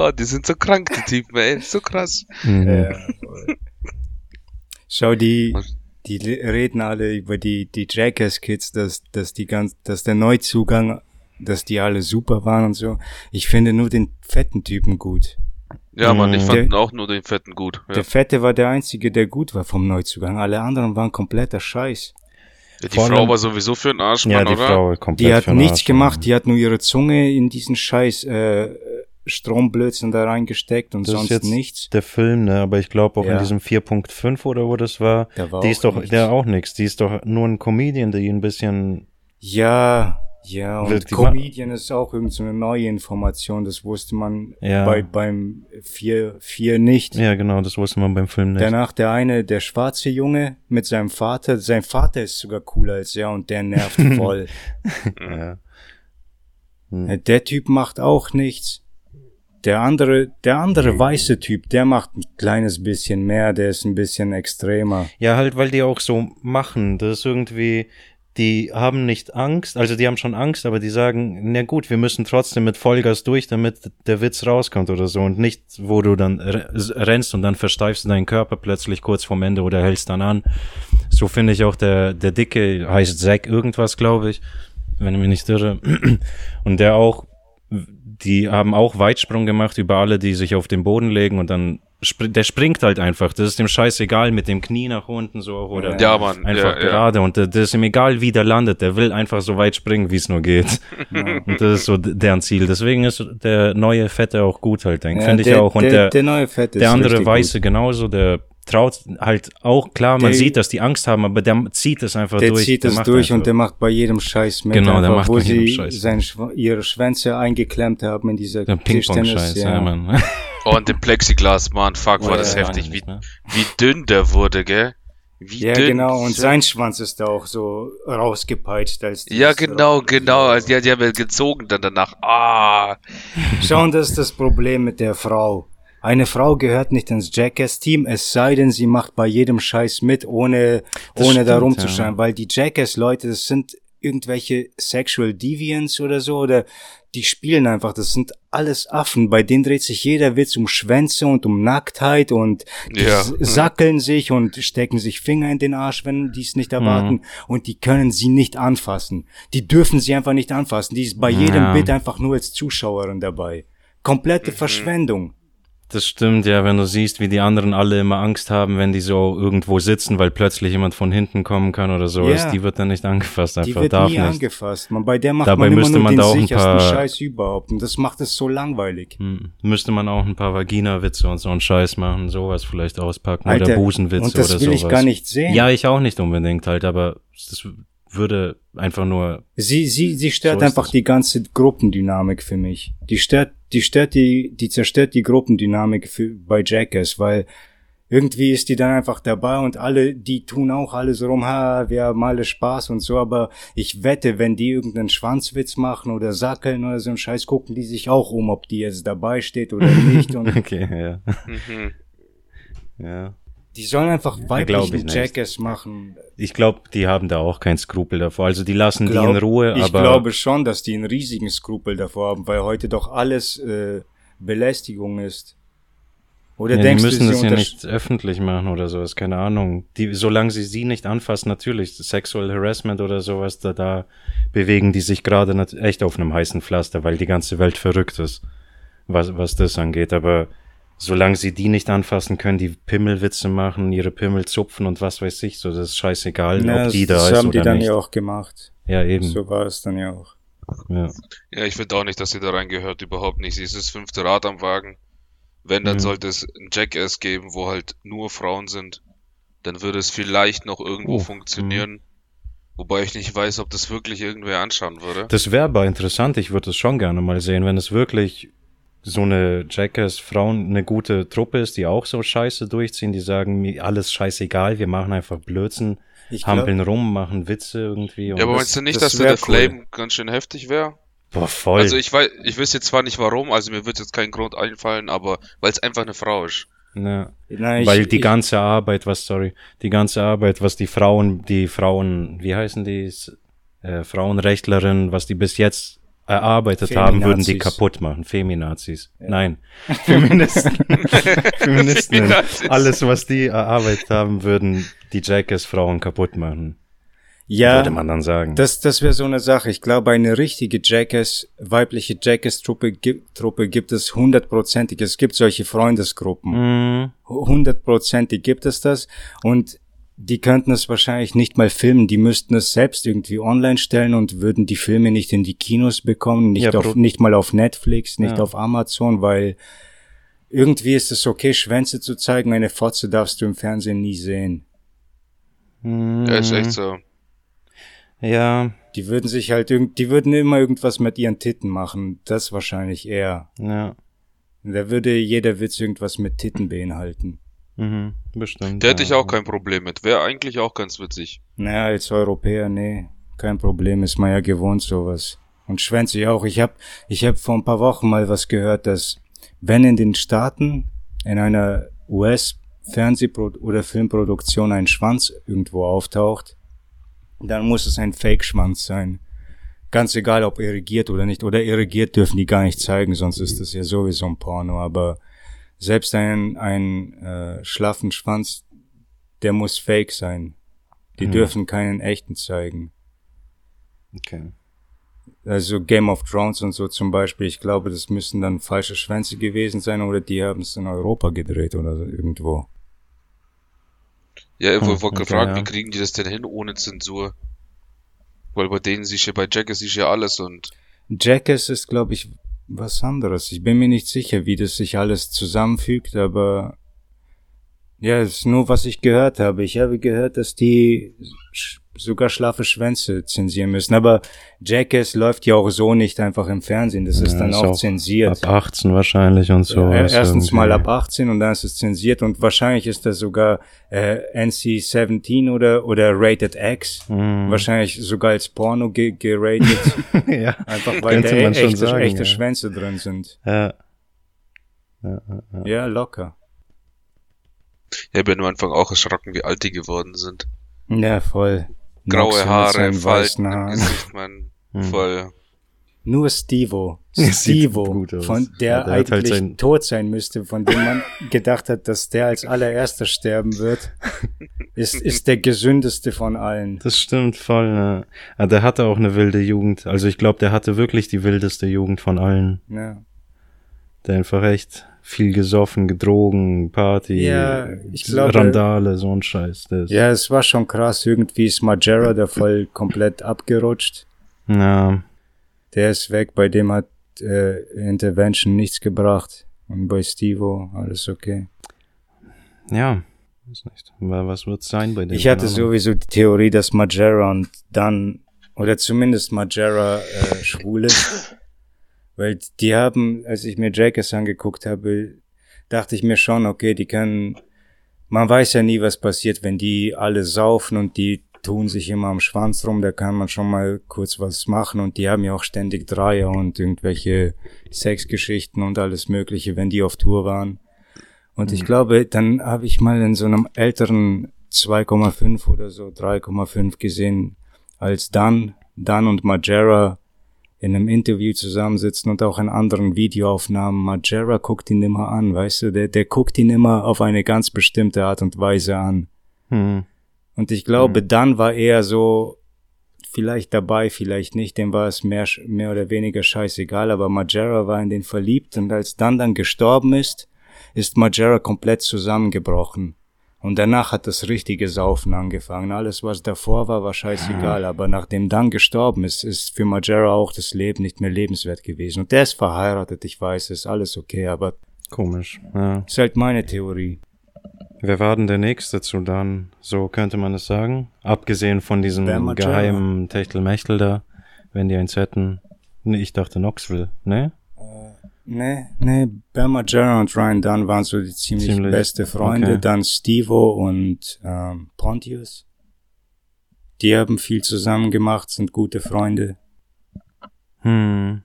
Oh, die sind so krank, die Typen, ey. So krass. Mhm. Ja, (laughs) Schau, die, die reden alle über die, die Jackass-Kids, dass, dass die ganz, dass der Neuzugang, dass die alle super waren und so. Ich finde nur den fetten Typen gut. Ja, Mann, ich fand der, auch nur den fetten gut. Ja. Der fette war der einzige, der gut war vom Neuzugang. Alle anderen waren kompletter Scheiß. Ja, die Vor Frau war sowieso für den Arsch, ja, die oder? Frau komplett Die hat nichts Arsch, gemacht, Mann. die hat nur ihre Zunge in diesen Scheiß äh, Stromblödsinn da reingesteckt und das sonst ist jetzt nichts. Der Film, ne, aber ich glaube auch ja. in diesem 4.5 oder wo das war, war die ist doch, nichts. der auch nichts. Die ist doch nur ein Comedian, der ihn ein bisschen. Ja, ja, und Comedian ist auch irgendeine so neue Information, das wusste man ja. bei, beim 4, 4 nicht. Ja, genau, das wusste man beim Film nicht. Danach der eine, der schwarze Junge mit seinem Vater, sein Vater ist sogar cooler als er und der nervt (laughs) voll. ja. Hm. Der Typ macht auch nichts. Der andere, der andere weiße Typ, der macht ein kleines bisschen mehr, der ist ein bisschen extremer. Ja, halt, weil die auch so machen. Das ist irgendwie, die haben nicht Angst, also die haben schon Angst, aber die sagen, na gut, wir müssen trotzdem mit Vollgas durch, damit der Witz rauskommt oder so und nicht, wo du dann rennst und dann versteifst du deinen Körper plötzlich kurz vorm Ende oder hältst dann an. So finde ich auch der, der Dicke heißt Zack irgendwas, glaube ich, wenn ich mich nicht irre. (clears throat) Und der auch die haben auch Weitsprung gemacht über alle, die sich auf den Boden legen und dann spr der springt halt einfach. Das ist dem Scheiß egal mit dem Knie nach unten so oder ja, Mann. einfach ja, gerade ja. und das ist ihm egal, wie der landet. Der will einfach so weit springen, wie es nur geht. (laughs) und das ist so deren Ziel. Deswegen ist der neue Fette auch gut halt, denke finde ich auch. Und der, der, der neue Fette der andere Weiße gut. genauso, der traut halt auch, klar, man der, sieht, dass die Angst haben, aber der zieht es einfach der durch. Der zieht es durch und der macht bei jedem Scheiß mit. Genau, der macht wo bei jedem sie Scheiß. Sein, ihre Schwänze eingeklemmt haben in dieser Ping-Pong-Scheiß, ja. ja, Mann. (laughs) Oh, und dem Plexiglas, Mann, fuck, war das ja, heftig, wie, wie dünn der wurde, gell? Wie ja, dünn genau, und sein Schwanz ist da auch so rausgepeitscht als Ja, genau, genau, also die, die haben ja gezogen dann danach. Ah. Schauen, das ist das Problem mit der Frau Eine Frau gehört nicht ins Jackass-Team, es sei denn, sie macht bei jedem Scheiß mit, ohne, das ohne stimmt, da rumzuschreien, ja. weil die Jackass-Leute, das sind irgendwelche Sexual Deviants oder so, oder die spielen einfach, das sind alles Affen, bei denen dreht sich jeder Witz um Schwänze und um Nacktheit und die ja. sackeln sich und stecken sich Finger in den Arsch, wenn die es nicht erwarten mhm. und die können sie nicht anfassen. Die dürfen sie einfach nicht anfassen, die ist bei jedem ja. Bit einfach nur als Zuschauerin dabei. Komplette mhm. Verschwendung. Das stimmt, ja, wenn du siehst, wie die anderen alle immer Angst haben, wenn die so irgendwo sitzen, weil plötzlich jemand von hinten kommen kann oder sowas, ja. die wird dann nicht angefasst, einfach die wird darf nie nicht. angefasst. Man, bei der macht Dabei man immer nur man den sichersten Scheiß überhaupt und das macht es so langweilig. Hm, müsste man auch ein paar Vagina-Witze und so einen Scheiß machen, sowas vielleicht auspacken Alter, oder Busenwitze oder sowas. Und das will ich gar nicht sehen. Ja, ich auch nicht unbedingt halt, aber das würde einfach nur. Sie, sie, sie stört so einfach die ganze Gruppendynamik für mich. Die stört, die stört die, die zerstört die Gruppendynamik für, bei Jackass, weil irgendwie ist die dann einfach dabei und alle, die tun auch alles rum, ha, wir haben alle Spaß und so, aber ich wette, wenn die irgendeinen Schwanzwitz machen oder sackeln oder so einen Scheiß, gucken die sich auch um, ob die jetzt dabei steht oder (laughs) nicht. Und okay, ja. Mhm. ja. Die sollen einfach weiblichen Jackass machen. Ich glaube, die haben da auch kein Skrupel davor. Also die lassen glaub, die in Ruhe, ich aber. Ich glaube schon, dass die einen riesigen Skrupel davor haben, weil heute doch alles äh, Belästigung ist. Oder ja, denkst die müssen du, das ja nicht öffentlich machen oder sowas, keine Ahnung. Die, solange sie sie nicht anfassen, natürlich, Sexual Harassment oder sowas, da, da bewegen die sich gerade echt auf einem heißen Pflaster, weil die ganze Welt verrückt ist, was, was das angeht. Aber solange sie die nicht anfassen können, die Pimmelwitze machen, ihre Pimmel zupfen und was weiß ich, so das ist scheißegal, ja, ob die da ist oder nicht. Das haben die dann nicht. ja auch gemacht. Ja, eben. So war es dann ja auch. Ja, ja ich finde auch nicht, dass sie da reingehört, überhaupt nicht. Sie ist das fünfte Rad am Wagen. Wenn, dann mhm. sollte es ein Jackass geben, wo halt nur Frauen sind. Dann würde es vielleicht noch irgendwo oh. funktionieren. Mhm. Wobei ich nicht weiß, ob das wirklich irgendwer anschauen würde. Das wäre aber interessant. Ich würde es schon gerne mal sehen, wenn es wirklich so eine Jackass-Frauen eine gute Truppe ist, die auch so Scheiße durchziehen, die sagen, mir alles scheißegal, wir machen einfach Blödsinn, ich hampeln rum, machen Witze irgendwie. ja, aber meinst du nicht, das dass der cool. Flame ganz schön heftig wäre? Boah, voll. Also ich weiß, ich wüsste jetzt zwar nicht warum, also mir wird jetzt kein Grund einfallen, aber weil es einfach eine Frau ist. Ja. Nein, weil ich, die ganze Arbeit, was, sorry, die ganze Arbeit, was die Frauen, die Frauen, wie heißen die, äh, Frauenrechtlerinnen, was die bis jetzt erarbeitet haben, würden die kaputt machen. Feminazis. Ja. Nein. (laughs) Feministen. (laughs) Feministen. Alles, was die erarbeitet haben, würden die Jackass-Frauen kaputt machen. Ja. Würde man dann sagen. Das, das wäre so eine Sache. Ich glaube, eine richtige Jackass, weibliche Jackass-Truppe Truppe gibt es hundertprozentig. Es gibt solche Freundesgruppen. Mhm. Hundertprozentig gibt es das. Und die könnten es wahrscheinlich nicht mal filmen, die müssten es selbst irgendwie online stellen und würden die Filme nicht in die Kinos bekommen, nicht, ja, auf, nicht mal auf Netflix, nicht ja. auf Amazon, weil irgendwie ist es okay, Schwänze zu zeigen, eine Fotze darfst du im Fernsehen nie sehen. Ja, ist echt so. Ja. Die würden sich halt irgend, die würden immer irgendwas mit ihren Titten machen, das wahrscheinlich eher. Ja. Da würde jeder Witz irgendwas mit Titten beinhalten. Mhm, bestimmt. Da hätte ich auch kein Problem mit. Wäre eigentlich auch ganz witzig. Naja, als Europäer, nee, kein Problem. Ist man ja gewohnt, sowas. Und Schwänze ja auch. Ich hab, ich hab vor ein paar Wochen mal was gehört, dass wenn in den Staaten in einer US-Fernsehpro- oder Filmproduktion ein Schwanz irgendwo auftaucht, dann muss es ein Fake-Schwanz sein. Ganz egal, ob irrigiert oder nicht. Oder irrigiert dürfen die gar nicht zeigen, sonst ist das ja sowieso ein Porno. Aber selbst ein, ein äh, schlaffen Schwanz, der muss fake sein. Die mhm. dürfen keinen echten zeigen. Okay. Also Game of Thrones und so zum Beispiel, ich glaube, das müssen dann falsche Schwänze gewesen sein oder die haben es in Europa gedreht oder so irgendwo. Ja, ich hm, wollte okay, gefragt, ja. wie kriegen die das denn hin ohne Zensur? Weil bei denen sich ja, bei Jackass ist ja alles und. Jackass ist, glaube ich, was anderes. Ich bin mir nicht sicher, wie das sich alles zusammenfügt, aber ja, es ist nur, was ich gehört habe. Ich habe gehört, dass die sogar schlaffe Schwänze zensieren müssen. Aber Jackass läuft ja auch so nicht einfach im Fernsehen. Das ist ja, dann ist auch, zensiert. Ab 18 wahrscheinlich und so. Ja, erstens irgendwie. mal ab 18 und dann ist es zensiert und wahrscheinlich ist das sogar äh, NC-17 oder oder Rated X. Mhm. Wahrscheinlich sogar als Porno ge geratet. (laughs) ja. Einfach weil da echte, sagen, echte ja. Schwänze drin sind. Ja, ja. locker. Ich habe ja am Anfang auch erschrocken, wie alt die geworden sind. Ja, voll. Graue Haare, Falten im Gesicht, man. Hm. Voll. Nur Stevo. (laughs) Stevo, von der ja, der halt eigentlich halt tot sein müsste, von dem man gedacht hat, dass der als allererster sterben wird, (laughs) ist, ist der gesündeste von allen. Das stimmt voll. Ja. ja der hatte auch eine wilde Jugend. Also ich glaube, der hatte wirklich die wildeste Jugend von allen. Ja. Der einfach echt viel gesoffen, gedrogen, Party, ja, ich glaube, Randale, so ein Scheiß. Das. Ja, es war schon krass. Irgendwie ist Majera da voll (laughs) komplett abgerutscht. Ja. Der ist weg, bei dem hat äh, Intervention nichts gebracht. Und bei Stevo alles okay. Ja, weiß nicht. Was wird sein bei dem? Ich hatte sowieso die Theorie, dass Majera und dann, oder zumindest Majera äh, schwul ist. Weil die haben, als ich mir Jackass angeguckt habe, dachte ich mir schon, okay, die können, man weiß ja nie, was passiert, wenn die alle saufen und die tun sich immer am Schwanz rum, da kann man schon mal kurz was machen und die haben ja auch ständig Dreier und irgendwelche Sexgeschichten und alles mögliche, wenn die auf Tour waren. Und ich mhm. glaube, dann habe ich mal in so einem älteren 2,5 oder so 3,5 gesehen, als Dan, Dan und Majera in einem Interview zusammensitzen und auch in anderen Videoaufnahmen. Majera guckt ihn immer an, weißt du, der, der guckt ihn immer auf eine ganz bestimmte Art und Weise an. Hm. Und ich glaube, hm. dann war er so vielleicht dabei, vielleicht nicht, dem war es mehr, mehr oder weniger scheißegal, aber Majera war in den verliebt und als dann dann gestorben ist, ist Majera komplett zusammengebrochen. Und danach hat das richtige Saufen angefangen. Alles, was davor war, war scheißegal. Aber nachdem dann gestorben ist, ist für Majera auch das Leben nicht mehr lebenswert gewesen. Und der ist verheiratet, ich weiß, ist alles okay, aber. Komisch, ja. Ist halt meine Theorie. Wer war denn der Nächste zu dann? So könnte man es sagen. Abgesehen von diesem geheimen Techtelmechtel da, wenn die eins hätten. Nee, ich dachte Knoxville, ne? Nee, nee, Bama Jarrah und Ryan Dunn waren so die ziemlich, ziemlich beste Freunde. Okay. Dann Stevo und ähm, Pontius. Die haben viel zusammen gemacht, sind gute Freunde. Hm.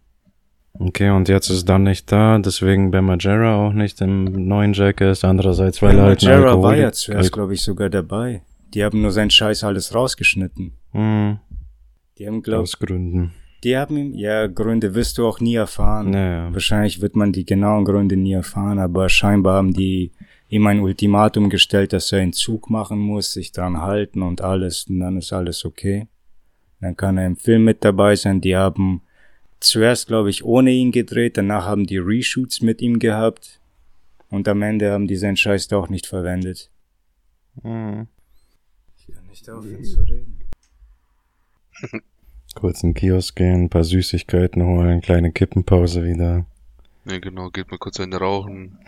Okay, und jetzt ist dann nicht da, deswegen Bama Jarrah auch nicht im neuen Jackass. Andererseits, weil er halt Jarrah war ja zuerst, glaube ich, sogar dabei. Die haben nur seinen Scheiß alles rausgeschnitten. Hm. Die haben, glaube Aus Gründen. Die haben ihm, ja, Gründe wirst du auch nie erfahren. Naja. Wahrscheinlich wird man die genauen Gründe nie erfahren, aber scheinbar haben die ihm ein Ultimatum gestellt, dass er einen Zug machen muss, sich dran halten und alles, und dann ist alles okay. Dann kann er im Film mit dabei sein. Die haben zuerst, glaube ich, ohne ihn gedreht, danach haben die Reshoots mit ihm gehabt und am Ende haben die seinen Scheiß doch nicht verwendet. Mhm. Ich kann nicht aufhören zu reden. (laughs) Kurz in den Kiosk gehen, ein paar Süßigkeiten holen, kleine Kippenpause wieder. Ja, genau, geht mal kurz eine rauchen.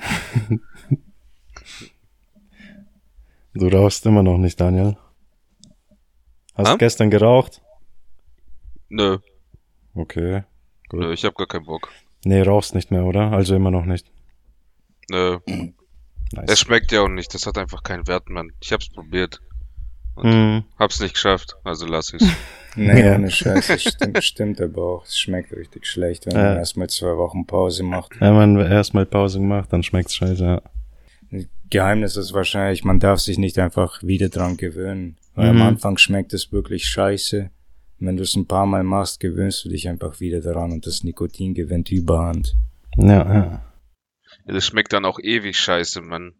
(laughs) du rauchst immer noch nicht, Daniel. Hast du gestern geraucht? Nö. Okay. Gut. Nö, ich hab gar keinen Bock. Nee, rauchst nicht mehr, oder? Also immer noch nicht. Nö. Nice. Es schmeckt ja auch nicht, das hat einfach keinen Wert, Mann. Ich hab's probiert. Und mm. hab's nicht geschafft, also lass ich's. (laughs) Nee, ja. ohne Scheiße, (laughs) stimmt, stimmt aber auch. Es schmeckt richtig schlecht, wenn ja. man erstmal zwei Wochen Pause macht. Wenn man erstmal Pause macht, dann schmeckt's scheiße, ja. Geheimnis ist wahrscheinlich, man darf sich nicht einfach wieder dran gewöhnen. Weil mhm. am Anfang schmeckt es wirklich scheiße. wenn du es ein paar Mal machst, gewöhnst du dich einfach wieder daran und das Nikotin gewinnt Überhand. Ja, ja. ja das schmeckt dann auch ewig scheiße, man.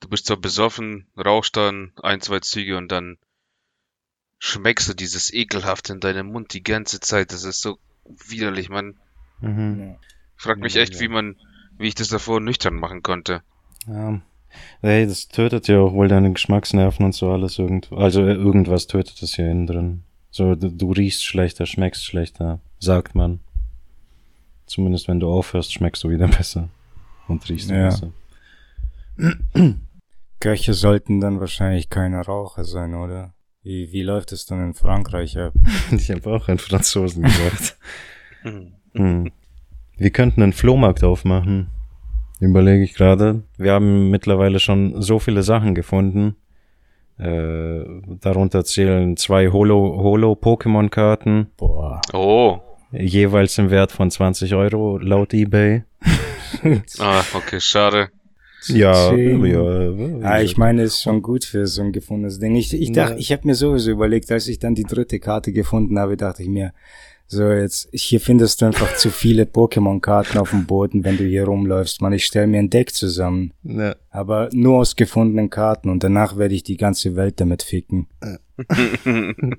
Du bist zwar besoffen, rauchst dann ein, zwei Züge und dann schmeckst du dieses ekelhaft in deinem Mund die ganze Zeit. Das ist so widerlich, man. Mhm. Ich frag mich echt, wie man, wie ich das davor nüchtern machen konnte. Ja. Hey, das tötet ja auch wohl deine Geschmacksnerven und so alles irgend, also äh, irgendwas tötet das hier innen drin. So, du, du riechst schlechter, schmeckst schlechter, sagt man. Zumindest wenn du aufhörst, schmeckst du wieder (laughs) besser und riechst ja. besser. (clears throat) Köche sollten dann wahrscheinlich keine Raucher sein, oder? Wie, wie läuft es dann in Frankreich ab? (laughs) ich habe auch einen Franzosen gesagt. (laughs) hm. Wir könnten einen Flohmarkt aufmachen. Überlege ich gerade. Wir haben mittlerweile schon so viele Sachen gefunden. Äh, darunter zählen zwei Holo, Holo Pokémon Karten. Boah. Oh. Jeweils im Wert von 20 Euro laut eBay. ah, okay, schade. Ja, ja, ja. Ah, ich meine, es ist schon gut für so ein gefundenes Ding. Ich, ich dachte, ja. ich habe mir sowieso überlegt, als ich dann die dritte Karte gefunden habe, dachte ich mir, so jetzt, hier findest du einfach zu viele Pokémon-Karten auf dem Boden, wenn du hier rumläufst. Man, ich stell mir ein Deck zusammen. Ja. Aber nur aus gefundenen Karten und danach werde ich die ganze Welt damit ficken. (laughs)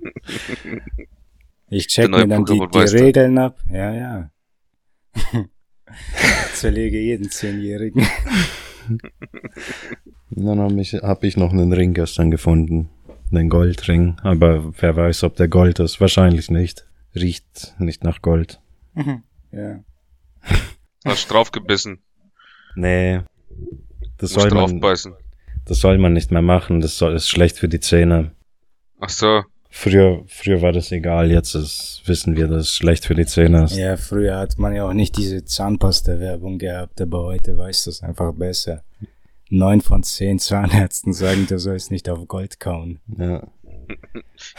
ich check mir dann die, die Regeln ab. Ja, ja. (laughs) Zerlege jeden Zehnjährigen. Dann habe ich, hab ich noch einen Ring gestern gefunden. Einen Goldring. Aber wer weiß, ob der Gold ist. Wahrscheinlich nicht. Riecht nicht nach Gold. Mhm. Ja. Hast du draufgebissen? Nee. Das soll man, das soll man nicht mehr machen. Das soll, ist schlecht für die Zähne. Ach so. Früher, früher war das egal. Jetzt ist, wissen wir, dass es schlecht für die Zähne ist. Ja, früher hat man ja auch nicht diese Zahnpasta-Werbung gehabt, aber heute weiß das einfach besser. Neun von zehn Zahnärzten sagen, du sollst nicht auf Gold kauen. Ja.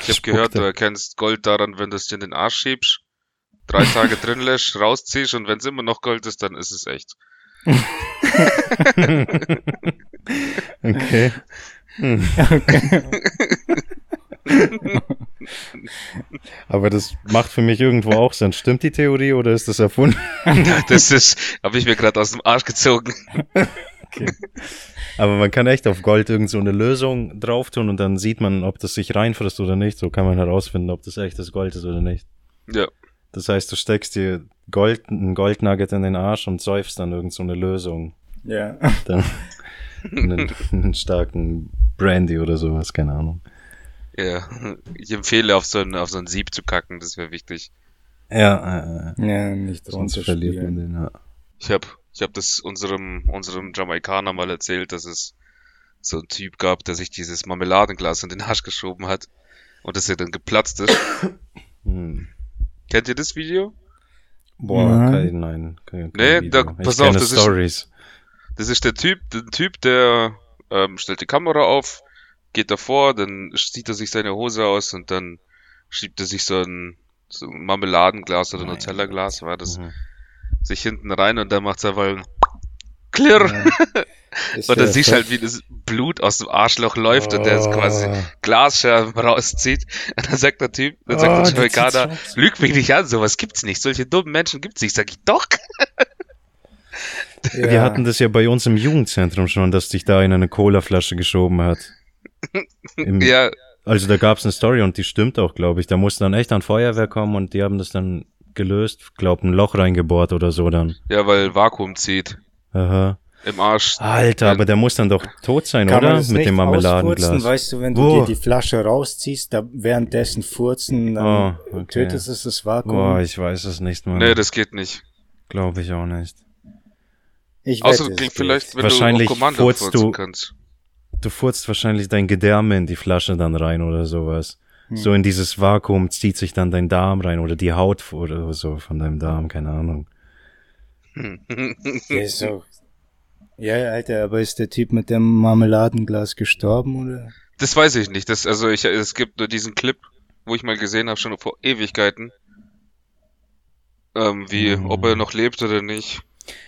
Ich habe gehört, du erkennst Gold daran, wenn du es dir in den Arsch schiebst, drei Tage (laughs) drin lässt, rausziehst und wenn es immer noch Gold ist, dann ist es echt. (laughs) okay. Hm. (laughs) okay. (laughs) Aber das macht für mich irgendwo auch Sinn. Stimmt die Theorie oder ist das erfunden? (laughs) das ist, habe ich mir gerade aus dem Arsch gezogen. Okay. Aber man kann echt auf Gold irgend so eine Lösung drauf tun und dann sieht man, ob das sich reinfrisst oder nicht. So kann man herausfinden, ob das echtes Gold ist oder nicht. Ja. Das heißt, du steckst dir Gold, ein Goldnugget in den Arsch und säufst dann irgend so eine Lösung. Ja. Dann (laughs) einen, einen starken Brandy oder sowas, keine Ahnung. Ja, ich empfehle auf so ein, auf so ein Sieb zu kacken, das wäre wichtig. Ja, äh, ja, nicht sonst verliert man den, ja. Ich habe ich hab das unserem, unserem Jamaikaner mal erzählt, dass es so einen Typ gab, der sich dieses Marmeladenglas in den Arsch geschoben hat und das ja dann geplatzt ist. hm. Kennt ihr das Video? Boah, ja. kein, nein. Kein, kein nee, da, pass auf, das Stories. ist, das ist der Typ, der Typ, der ähm, stellt die Kamera auf, geht davor, dann zieht er sich seine Hose aus und dann schiebt er sich so ein, so ein Marmeladenglas oder Nutella-Glas, war das, mhm. sich hinten rein und dann macht er einfach Klirr. Ja. (laughs) und dann siehst du halt, wie das Blut aus dem Arschloch läuft oh. und der quasi Glasscherben rauszieht. Und dann sagt der Typ, dann sagt oh, der Jamaikaner, lüg mich nicht an, sowas gibt's nicht. Solche dummen Menschen gibt's nicht. Sag ich, doch. (laughs) Ja. Wir hatten das ja bei uns im Jugendzentrum schon, dass dich da in eine Colaflasche geschoben hat. Im, ja. Also da gab es eine Story und die stimmt auch, glaube ich. Da musste dann echt ein Feuerwehr kommen und die haben das dann gelöst, glaub ein Loch reingebohrt oder so dann. Ja, weil Vakuum zieht. Aha. Im Arsch. Alter, aber der muss dann doch tot sein, Kann oder? Mit dem Marmeladenglas. Weißt du, wenn du oh. dir die Flasche rausziehst, da währenddessen furzen, dann oh, okay. tötest es das Vakuum. Boah, ich weiß es nicht mal. Nee, das geht nicht. Glaube ich auch nicht. Ich Außer klingt vielleicht, wenn Wahrscheinlich du auf Kommando furzt du, kannst du furzt wahrscheinlich dein Gedärme in die Flasche dann rein oder sowas. Hm. So in dieses Vakuum zieht sich dann dein Darm rein oder die Haut oder so von deinem Darm, keine Ahnung. (laughs) ja, so. ja, Alter, aber ist der Typ mit dem Marmeladenglas gestorben oder? Das weiß ich nicht. Das, also ich, es gibt nur diesen Clip, wo ich mal gesehen habe, schon vor Ewigkeiten. Ähm, wie, mhm. ob er noch lebt oder nicht.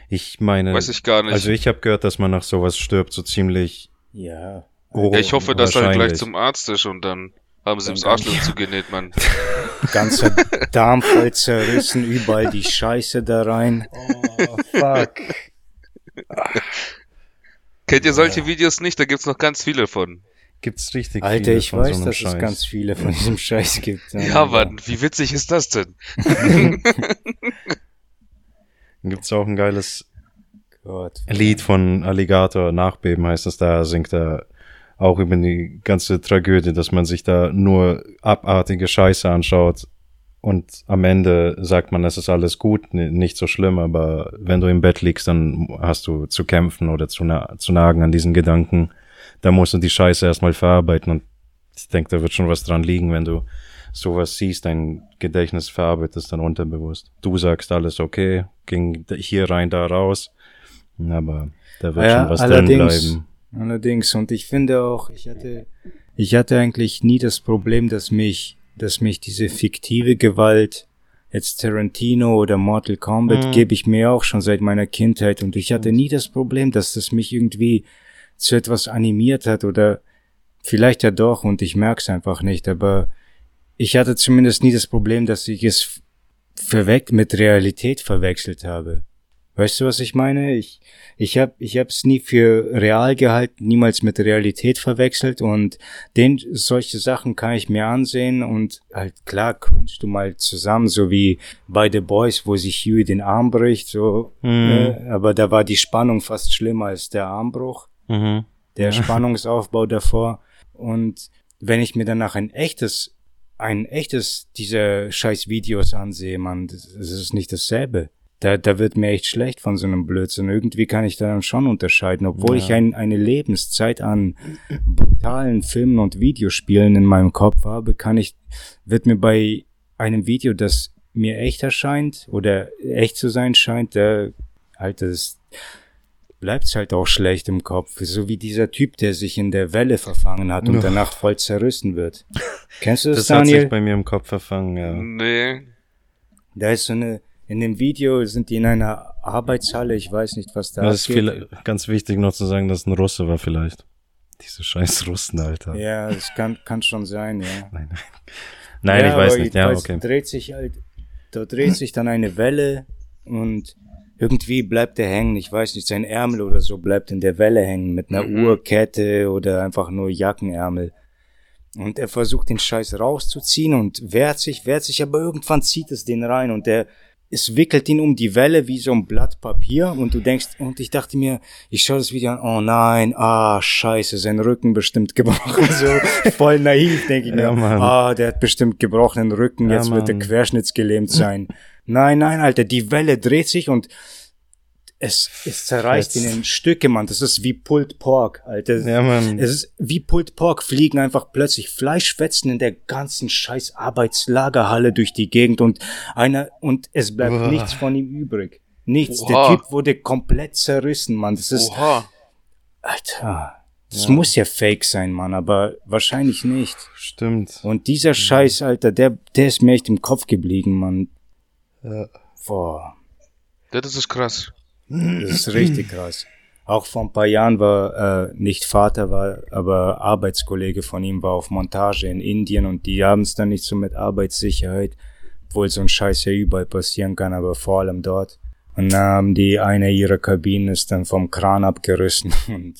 Ich meine, weiß ich gar nicht. Also ich habe gehört, dass man nach sowas stirbt, so ziemlich ja. Oh, ich hoffe, dass er gleich zum Arzt ist und dann haben sie ihm das Arschloch zugenäht, Mann. (laughs) Ganzer Darm voll zerrissen, überall die Scheiße da rein. Oh, fuck. Kennt ihr solche Videos nicht? Da gibt's noch ganz viele von. Gibt's richtig Alter, viele ich weiß, so dass Scheiß. es ganz viele von diesem Scheiß gibt. Ja, ja Mann, wie witzig ist das denn? (laughs) gibt's auch ein geiles Gott. Lied von Alligator, Nachbeben heißt das, da singt er auch über die ganze Tragödie, dass man sich da nur abartige Scheiße anschaut und am Ende sagt man, es ist alles gut, nicht so schlimm, aber wenn du im Bett liegst, dann hast du zu kämpfen oder zu, na zu nagen an diesen Gedanken. Da musst du die Scheiße erstmal verarbeiten und ich denke, da wird schon was dran liegen, wenn du sowas siehst, dein Gedächtnis verarbeitet dann unterbewusst. Du sagst alles okay, ging hier rein, da raus aber da wird ja, schon was drin bleiben. Allerdings, und ich finde auch, ich hatte, ich hatte eigentlich nie das Problem, dass mich, dass mich diese fiktive Gewalt jetzt Tarantino oder Mortal Kombat mhm. gebe ich mir auch schon seit meiner Kindheit und ich hatte nie das Problem, dass das mich irgendwie zu etwas animiert hat oder vielleicht ja doch und ich merke es einfach nicht, aber ich hatte zumindest nie das Problem, dass ich es verweg mit Realität verwechselt habe. Weißt du, was ich meine? Ich, ich habe ich hab's nie für real gehalten, niemals mit Realität verwechselt und den, solche Sachen kann ich mir ansehen und halt klar cringe du mal zusammen, so wie bei The Boys, wo sich Huey den Arm bricht, so, mhm. äh, aber da war die Spannung fast schlimmer als der Armbruch, mhm. der (laughs) Spannungsaufbau davor und wenn ich mir danach ein echtes, ein echtes dieser scheiß Videos ansehe, man, das ist nicht dasselbe da, da wird mir echt schlecht von so einem Blödsinn. Irgendwie kann ich da dann schon unterscheiden, obwohl ja. ich ein, eine Lebenszeit an brutalen Filmen und Videospielen in meinem Kopf habe, kann ich, wird mir bei einem Video, das mir echt erscheint oder echt zu sein scheint, da halt das bleibt's halt auch schlecht im Kopf. So wie dieser Typ, der sich in der Welle verfangen hat und danach voll zerrissen wird. (laughs) Kennst du das, das Daniel? Das hat sich bei mir im Kopf verfangen, ja. Nee. Da ist so eine, in dem Video sind die in einer Arbeitshalle, ich weiß nicht, was da ist. Das ist viel, ganz wichtig noch zu sagen, dass ein Russe war vielleicht. Diese scheiß Russen, Alter. Ja, das kann, kann schon sein, ja. (laughs) Nein, nein. Nein, ja, ich weiß nicht, ja, okay. Dreht sich halt, da dreht sich dann eine Welle und irgendwie bleibt er hängen, ich weiß nicht, sein Ärmel oder so bleibt in der Welle hängen mit einer mhm. Uhrkette oder einfach nur Jackenärmel. Und er versucht den Scheiß rauszuziehen und wehrt sich, wehrt sich, aber irgendwann zieht es den rein und der es wickelt ihn um die Welle wie so ein Blatt Papier und du denkst, und ich dachte mir, ich schaue das Video an, oh nein, ah, scheiße, sein Rücken bestimmt gebrochen, (laughs) so voll naiv, denke ich mir, ja, ah, der hat bestimmt gebrochenen Rücken, jetzt ja, wird er querschnittsgelähmt sein. nein, nein, Alter, die Welle dreht sich und es, es zerreißt ihn in Stücke, Mann. Das ist wie Pulled Pork, Alter. Ja, Mann. Es ist wie Pulled Pork, fliegen einfach plötzlich Fleischfetzen in der ganzen scheiß Arbeitslagerhalle durch die Gegend und einer, und es bleibt Uah. nichts von ihm übrig. Nichts. Oha. Der Typ wurde komplett zerrissen, Mann. Das ist, Oha. Alter. Das ja. muss ja fake sein, Mann, aber wahrscheinlich nicht. Stimmt. Und dieser Scheiß, Alter, der, der ist mir echt im Kopf geblieben, Mann. Ja. Boah. Das ist krass. Das ist richtig krass. Auch vor ein paar Jahren war äh, nicht Vater war, aber Arbeitskollege von ihm war auf Montage in Indien und die haben es dann nicht so mit Arbeitssicherheit, obwohl so ein Scheiß ja überall passieren kann, aber vor allem dort. Und dann haben die eine ihrer Kabinen ist dann vom Kran abgerissen (laughs) und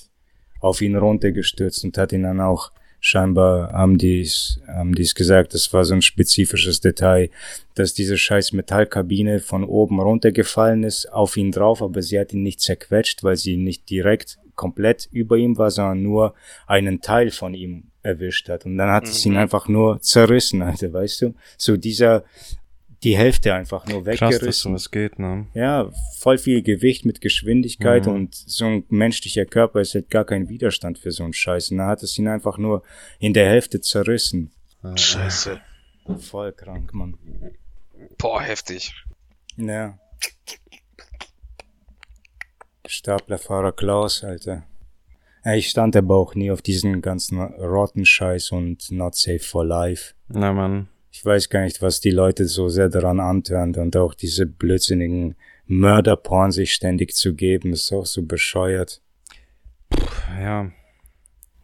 auf ihn runtergestürzt und hat ihn dann auch scheinbar haben die's, haben die's gesagt, das war so ein spezifisches Detail, dass diese scheiß Metallkabine von oben runtergefallen ist, auf ihn drauf, aber sie hat ihn nicht zerquetscht, weil sie nicht direkt komplett über ihm war, sondern nur einen Teil von ihm erwischt hat. Und dann hat mhm. es ihn mhm. einfach nur zerrissen, Alter, weißt du? So dieser die Hälfte einfach nur weggerissen. Krass, dass sowas geht, ne? Ja, voll viel Gewicht mit Geschwindigkeit mhm. und so ein menschlicher Körper ist halt gar kein Widerstand für so einen Scheiß. Und da hat es ihn einfach nur in der Hälfte zerrissen. Scheiße. Voll krank, Mann. Boah, heftig. Ja. Staplerfahrer Klaus, Alter. Ich stand aber auch nie auf diesen ganzen Rotten-Scheiß und Not Safe for Life. Na, Mann ich weiß gar nicht, was die Leute so sehr daran antören und auch diese blödsinnigen Mörderporn sich ständig zu geben, ist auch so bescheuert. Ja,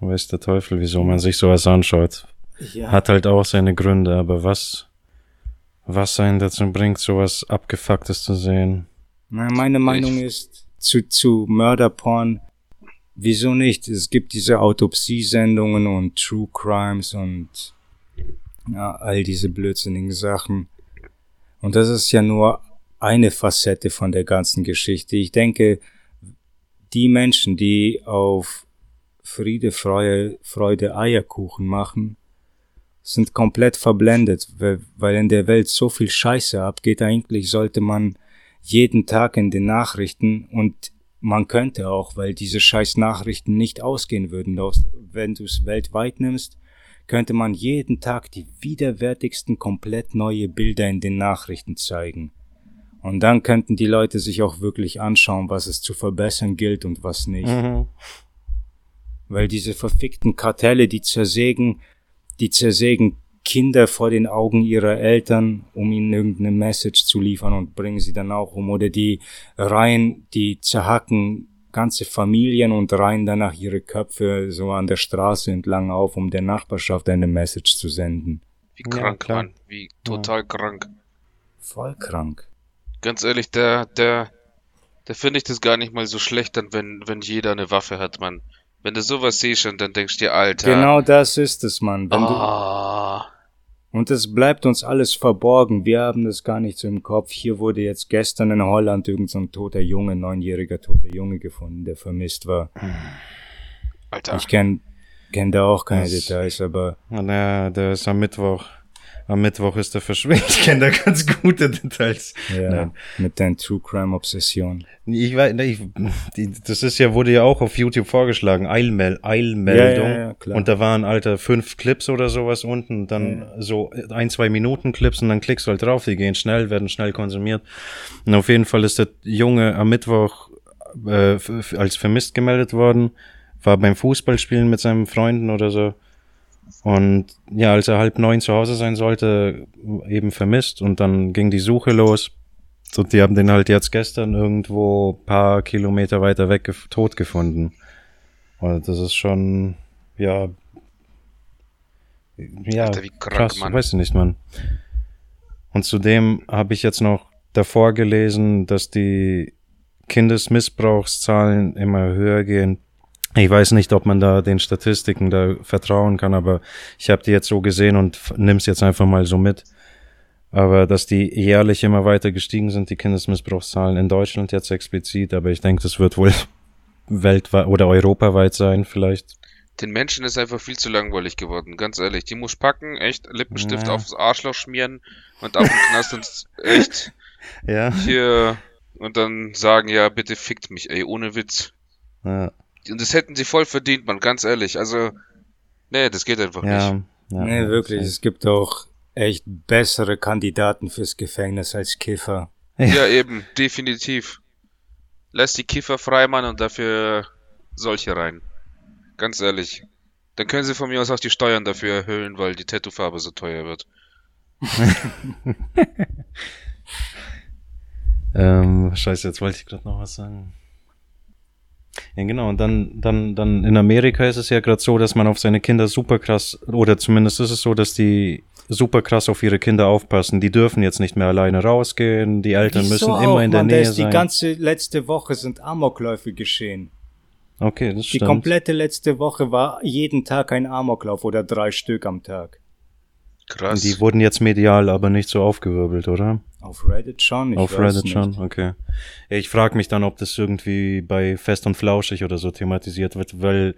weiß der Teufel, wieso man sich sowas anschaut. Ja. Hat halt auch seine Gründe, aber was, was einen dazu bringt, sowas Abgefucktes zu sehen? Na, meine Meinung ist, zu, zu Mörderporn, wieso nicht? Es gibt diese Autopsiesendungen und True Crimes und ja, all diese blödsinnigen Sachen. Und das ist ja nur eine Facette von der ganzen Geschichte. Ich denke, die Menschen, die auf Friede, Freude, Freude Eierkuchen machen, sind komplett verblendet, weil in der Welt so viel Scheiße abgeht. Eigentlich sollte man jeden Tag in den Nachrichten und man könnte auch, weil diese scheiß Nachrichten nicht ausgehen würden, wenn du es weltweit nimmst, könnte man jeden Tag die widerwärtigsten komplett neue Bilder in den Nachrichten zeigen. Und dann könnten die Leute sich auch wirklich anschauen, was es zu verbessern gilt und was nicht. Mhm. Weil diese verfickten Kartelle, die zersägen, die zersägen Kinder vor den Augen ihrer Eltern, um ihnen irgendeine Message zu liefern und bringen sie dann auch um. Oder die Reihen, die zerhacken ganze Familien und reihen danach ihre Köpfe so an der Straße entlang auf, um der Nachbarschaft eine Message zu senden. Wie krank, ja, Mann. Wie total ja. krank. Voll krank. Ganz ehrlich, der, der, der finde ich das gar nicht mal so schlecht, dann wenn, wenn jeder eine Waffe hat, Mann. Wenn du sowas siehst und dann denkst du dir, Alter. Genau das ist es, Mann. Wenn oh. Und es bleibt uns alles verborgen. Wir haben das gar nicht so im Kopf. Hier wurde jetzt gestern in Holland irgendein so toter Junge, neunjähriger toter Junge gefunden, der vermisst war. Alter. Ich kenn, kenn da auch keine das, Details, aber. Na, der ist am Mittwoch am Mittwoch ist er verschwunden. (laughs) Ich kenne da ganz gute Details. Ja, Nein. mit deiner True Crime Obsession. Ich weiß, ich, das ist ja, wurde ja auch auf YouTube vorgeschlagen, Eilmel Eilmeldung. Ja, ja, ja, und da waren, alter, fünf Clips oder sowas unten, dann so ein, zwei Minuten Clips und dann klickst du halt drauf, die gehen schnell, werden schnell konsumiert. Und auf jeden Fall ist der Junge am Mittwoch äh, als vermisst gemeldet worden, war beim Fußballspielen mit seinen Freunden oder so und ja, als er halb neun zu Hause sein sollte, eben vermisst und dann ging die Suche los. Und die haben den halt jetzt gestern irgendwo paar Kilometer weiter weg tot gefunden. Und das ist schon, ja, ja, Alter, krank, krass, Mann. weiß ich nicht, Mann. Und zudem habe ich jetzt noch davor gelesen, dass die Kindesmissbrauchszahlen immer höher gehen ich weiß nicht, ob man da den Statistiken da vertrauen kann, aber ich habe die jetzt so gesehen und nimm's jetzt einfach mal so mit. Aber dass die jährlich immer weiter gestiegen sind, die Kindesmissbrauchszahlen in Deutschland jetzt explizit, aber ich denke, das wird wohl (laughs) weltweit oder europaweit sein, vielleicht. Den Menschen ist einfach viel zu langweilig geworden, ganz ehrlich. Die muss packen, echt Lippenstift ja. aufs Arschloch schmieren und auf den Knast und (laughs) echt ja. hier und dann sagen, ja, bitte fickt mich, ey, ohne Witz. Ja. Und das hätten sie voll verdient, man, ganz ehrlich. Also, nee, das geht einfach ja, nicht. Ja, nee, wirklich. Es gibt auch echt bessere Kandidaten fürs Gefängnis als Kiffer. Ja, ja eben, definitiv. Lass die Kiffer frei, Mann, und dafür solche rein. Ganz ehrlich. Dann können sie von mir aus auch die Steuern dafür erhöhen, weil die Tattoo-Farbe so teuer wird. (laughs) ähm, scheiße, jetzt wollte ich gerade noch was sagen. Ja, genau. Und dann, dann, dann in Amerika ist es ja gerade so, dass man auf seine Kinder super krass, oder zumindest ist es so, dass die super krass auf ihre Kinder aufpassen. Die dürfen jetzt nicht mehr alleine rausgehen. Die Eltern Wieso müssen auch, immer in der Mann, Nähe sein. Die ganze letzte Woche sind Amokläufe geschehen. Okay, das stimmt. Die komplette letzte Woche war jeden Tag ein Amoklauf oder drei Stück am Tag. Krass. Die wurden jetzt medial aber nicht so aufgewirbelt, oder? Auf Reddit schon. Ich Auf Reddit nicht. schon, okay. Ich frage mich dann, ob das irgendwie bei Fest und Flauschig oder so thematisiert wird, weil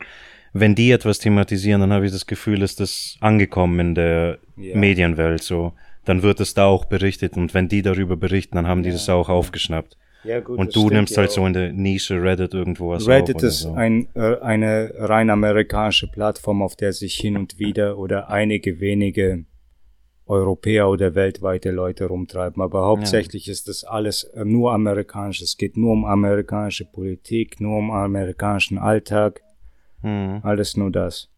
wenn die etwas thematisieren, dann habe ich das Gefühl, ist das angekommen in der yeah. Medienwelt so. Dann wird es da auch berichtet und wenn die darüber berichten, dann haben die ja. das auch aufgeschnappt. Ja, gut, und du nimmst halt auch. so in der Nische Reddit irgendwo was Reddit ist so. ein, äh, eine rein amerikanische Plattform, auf der sich hin und wieder oder einige wenige Europäer oder weltweite Leute rumtreiben. Aber hauptsächlich ja. ist das alles äh, nur amerikanisch. Es geht nur um amerikanische Politik, nur um amerikanischen Alltag. Mhm. Alles nur das.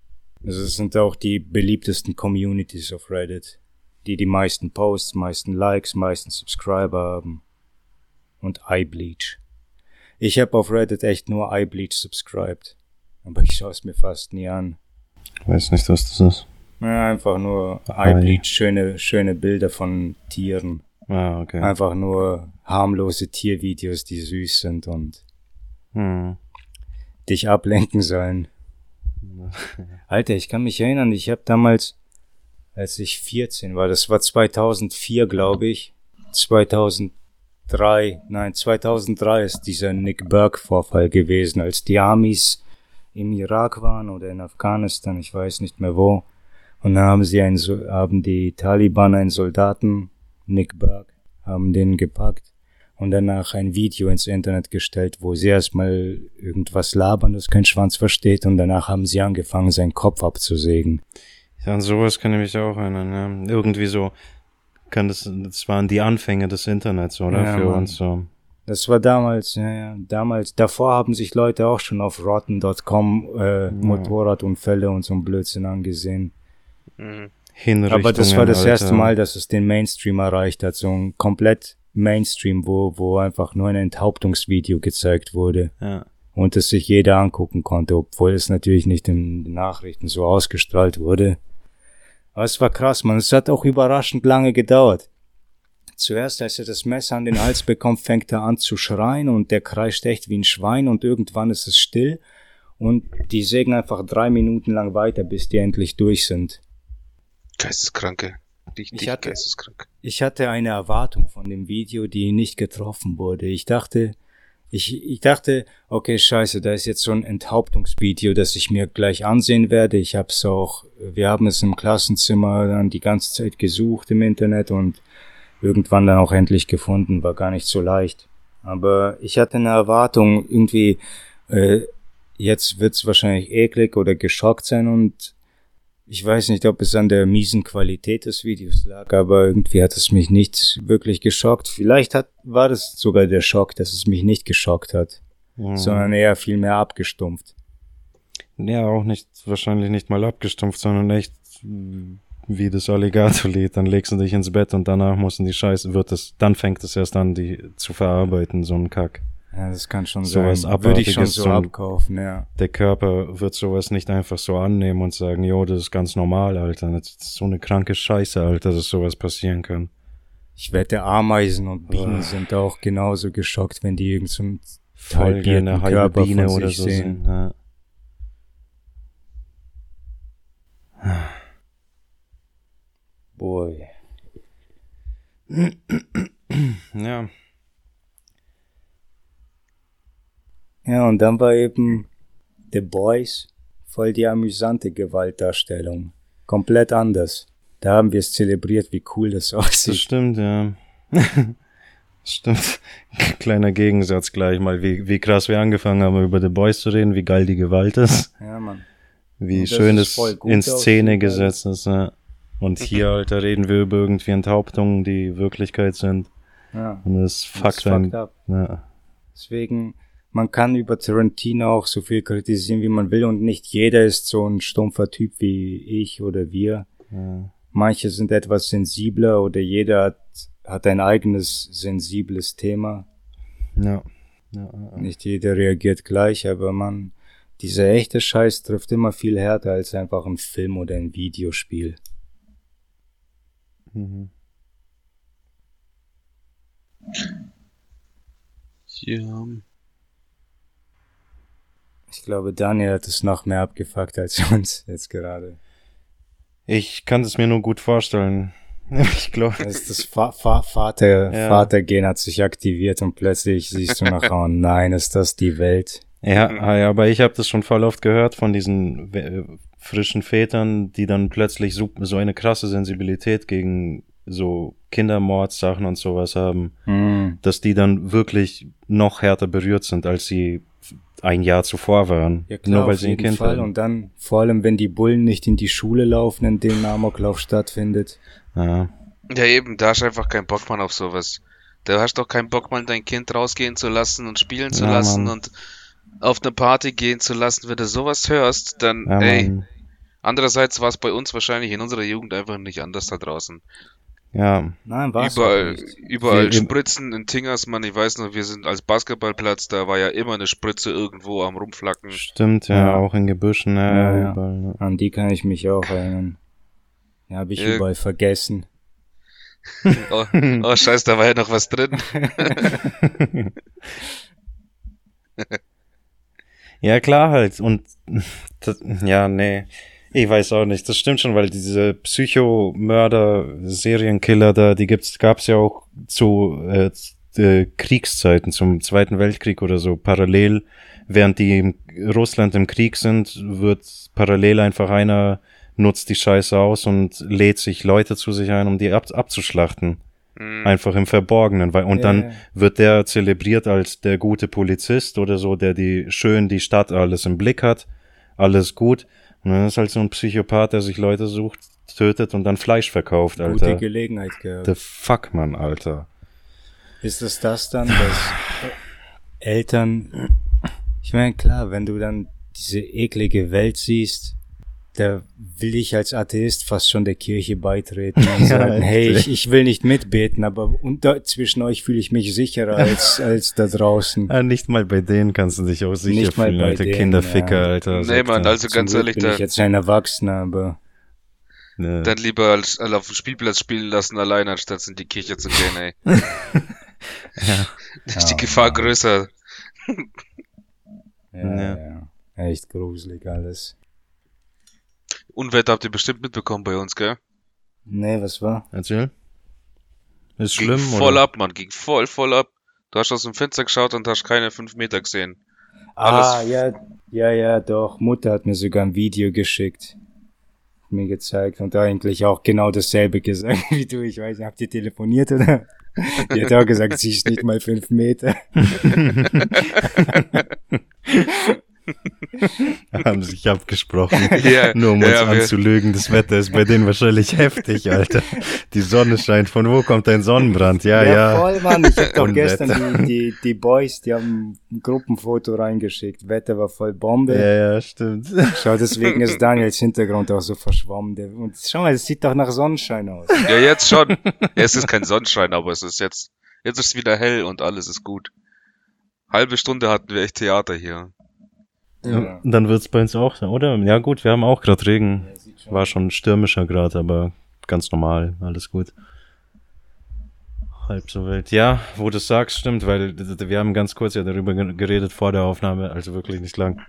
Also es sind auch die beliebtesten Communities auf Reddit, die die meisten Posts, meisten Likes, meisten Subscriber haben. Und iBleach. Ich habe auf Reddit echt nur iBleach subscribed. Aber ich schaue es mir fast nie an. Weiß nicht, was das ist. Ja, einfach nur Eyebleach, schöne, schöne Bilder von Tieren. Ah, okay. Einfach nur harmlose Tiervideos, die süß sind und hm. dich ablenken sollen. (laughs) Alter, ich kann mich erinnern, ich habe damals, als ich 14 war, das war 2004, glaube ich, 2003, nein, 2003 ist dieser Nick Burke-Vorfall gewesen, als die Amis im Irak waren oder in Afghanistan, ich weiß nicht mehr wo. Und dann haben sie einen, haben die Taliban einen Soldaten, Nick Berg, haben den gepackt und danach ein Video ins Internet gestellt, wo sie erstmal irgendwas labern, das kein Schwanz versteht und danach haben sie angefangen, seinen Kopf abzusägen. Ja, an sowas kann ich mich auch erinnern, ja. Irgendwie so, kann das, das waren die Anfänge des Internets, oder? Ja, Für Mann. uns so. Das war damals, ja, ja, damals. Davor haben sich Leute auch schon auf rotten.com äh, ja. Motorradunfälle und so ein Blödsinn angesehen. Mhm. Hinrichtungen. Aber das war das Alter. erste Mal, dass es den Mainstream erreicht hat, so ein komplett Mainstream, wo, wo einfach nur ein Enthauptungsvideo gezeigt wurde. Ja. Und es sich jeder angucken konnte, obwohl es natürlich nicht in den Nachrichten so ausgestrahlt wurde. Aber es war krass, man. Es hat auch überraschend lange gedauert. Zuerst, als er das Messer an den Hals bekommt, fängt er an zu schreien und der kreischt echt wie ein Schwein und irgendwann ist es still und die sägen einfach drei Minuten lang weiter, bis die endlich durch sind. Geisteskranke. Richtig ich hatte, geisteskrank. Ich hatte eine Erwartung von dem Video, die nicht getroffen wurde. Ich dachte, ich, ich dachte, okay, scheiße, da ist jetzt so ein Enthauptungsvideo, das ich mir gleich ansehen werde. Ich hab's auch, wir haben es im Klassenzimmer dann die ganze Zeit gesucht im Internet und irgendwann dann auch endlich gefunden, war gar nicht so leicht. Aber ich hatte eine Erwartung, irgendwie, äh, jetzt wird's wahrscheinlich eklig oder geschockt sein und ich weiß nicht, ob es an der miesen Qualität des Videos lag, aber irgendwie hat es mich nicht wirklich geschockt. Vielleicht hat, war das sogar der Schock, dass es mich nicht geschockt hat, mhm. sondern eher viel mehr abgestumpft. Ja, auch nicht, wahrscheinlich nicht mal abgestumpft, sondern echt wie das Alligator-Lied. Dann legst du dich ins Bett und danach mussten die Scheiße, wird es, dann fängt es erst an, die zu verarbeiten, so ein Kack. Ja, das kann schon sowas sein. Würde ich schon so abkaufen, ja. Der Körper wird sowas nicht einfach so annehmen und sagen, jo, das ist ganz normal, Alter. Das ist so eine kranke Scheiße, Alter, dass sowas passieren kann. Ich wette, Ameisen und Bienen oh. sind auch genauso geschockt, wenn die irgend so ein Voll eine halbe Körper Biene oder so sehen. Ja. Boy. ja. Ja, und dann war eben The Boys voll die amüsante Gewaltdarstellung. Komplett anders. Da haben wir es zelebriert, wie cool das (laughs) aussieht. (laughs) Das stimmt, ja. (laughs) stimmt. Kleiner Gegensatz gleich mal, wie, wie krass wir angefangen haben, über The Boys zu reden, wie geil die Gewalt ist. Ja, Mann. Wie schön es in Szene gesetzt ist, ja. Und hier, Alter, reden wir über irgendwie Enthauptungen, die Wirklichkeit sind. Ja. Und es fuckt ein. Ja. Deswegen, man kann über Tarantino auch so viel kritisieren, wie man will und nicht jeder ist so ein stumpfer Typ wie ich oder wir. Ja. Manche sind etwas sensibler oder jeder hat, hat ein eigenes sensibles Thema. Ja. ja, ja. Nicht jeder reagiert gleich, aber man, dieser echte Scheiß trifft immer viel härter als einfach ein Film oder ein Videospiel. Mhm. Ja. Ich glaube, Daniel hat es noch mehr abgefuckt als (laughs) uns jetzt gerade. Ich kann es mir nur gut vorstellen. (laughs) Ich glaube. Das, das Fa Fa Vater, ja. Vatergen hat sich aktiviert und plötzlich siehst du nach, oh nein, ist das die Welt? Ja, ja aber ich habe das schon voll oft gehört von diesen äh, frischen Vätern, die dann plötzlich so, so eine krasse Sensibilität gegen so Kindermordsachen und sowas haben, mhm. dass die dann wirklich noch härter berührt sind, als sie ein Jahr zuvor waren. Ja, klar, nur weil sie ein Kind Fall. Haben. Und dann, vor allem, wenn die Bullen nicht in die Schule laufen, in denen Amoklauf stattfindet. Ja. Ja, eben, da hast du einfach keinen Bock, man, auf sowas. Da hast doch keinen Bock, mal dein Kind rausgehen zu lassen und spielen zu ja, lassen Mann. und auf eine Party gehen zu lassen. Wenn du sowas hörst, dann, ja, ey. Mann. Andererseits war es bei uns wahrscheinlich in unserer Jugend einfach nicht anders da draußen. Ja. Nein, war Überall, überall Spritzen in Tingersmann. Ich weiß noch, wir sind als Basketballplatz, da war ja immer eine Spritze irgendwo am Rumflacken. Stimmt, ja, ja. auch in Gebüschen, ja, ja, ja. Überall, ne. An die kann ich mich auch erinnern. Ja, habe ich überall vergessen. (laughs) oh, oh, scheiße, da war ja noch was drin. (laughs) ja, klar halt. Und (laughs) das, ja, nee. Ich weiß auch nicht, das stimmt schon, weil diese Psychomörder, Serienkiller da, die gibt's, gab's ja auch zu äh, äh, Kriegszeiten, zum Zweiten Weltkrieg oder so, parallel, während die in Russland im Krieg sind, wird parallel einfach einer nutzt die Scheiße aus und lädt sich Leute zu sich ein, um die ab, abzuschlachten. Mhm. Einfach im Verborgenen. Weil, und ja, dann ja. wird der zelebriert als der gute Polizist oder so, der die schön die Stadt alles im Blick hat. Alles gut. Und dann ist halt so ein Psychopath, der sich Leute sucht, tötet und dann Fleisch verkauft, Alter. Gute Gelegenheit gehabt. The fuck, man, Alter. Ist es das dann, dass Eltern, ich meine, klar, wenn du dann diese eklige Welt siehst, da will ich als Atheist fast schon der Kirche beitreten und (laughs) sagen, hey, ich, ich will nicht mitbeten, aber unter, zwischen euch fühle ich mich sicherer als, (laughs) als da draußen. Ja, nicht mal bei denen kannst du dich auch sicher nicht fühlen, Alter. Denen, Kinderficker, ja. Alter. Nee, Mann, also ganz ehrlich, bin ich jetzt ein Erwachsener, aber. Nee. Dann lieber als, als auf dem Spielplatz spielen lassen allein, anstatt in die Kirche zu gehen, ey. (laughs) ja. Ist die Gefahr größer. ja, ja. ja. Echt gruselig alles. Unwetter habt ihr bestimmt mitbekommen bei uns, gell? Nee, was war? Erzähl. Ist ging schlimm, voll oder? ab, man, ging voll, voll ab. Du hast aus dem Fenster geschaut und hast keine fünf Meter gesehen. Alles ah, ja, ja, ja, doch. Mutter hat mir sogar ein Video geschickt. Mir gezeigt und eigentlich auch genau dasselbe gesagt (laughs) wie du. Ich weiß nicht, habt ihr telefoniert oder? Die hat auch gesagt, sie ist nicht mal fünf Meter. (laughs) (laughs) (laughs) Haben sich abgesprochen. (laughs) Yeah, nur um uns ja, anzulügen. Das Wetter ist bei denen wahrscheinlich (laughs) heftig, Alter. Die Sonne scheint. Von wo kommt dein Sonnenbrand? Ja, ja. ja. voll, Mann. Ich hab doch gestern die, die, die Boys, die haben ein Gruppenfoto reingeschickt. Wetter war voll Bombe. Ja, ja, stimmt. Schau, deswegen ist Daniels Hintergrund auch so verschwommen. Und schau mal, es sieht doch nach Sonnenschein aus. Ja, jetzt schon. es ist kein Sonnenschein, aber es ist jetzt, jetzt ist es wieder hell und alles ist gut. Halbe Stunde hatten wir echt Theater hier. Ja. Dann wird's bei uns auch, oder? Ja gut, wir haben auch gerade Regen. War schon stürmischer Grad, aber ganz normal, alles gut. Halb so wild. Ja, wo du sagst, stimmt, weil wir haben ganz kurz ja darüber geredet vor der Aufnahme, also wirklich nicht lang,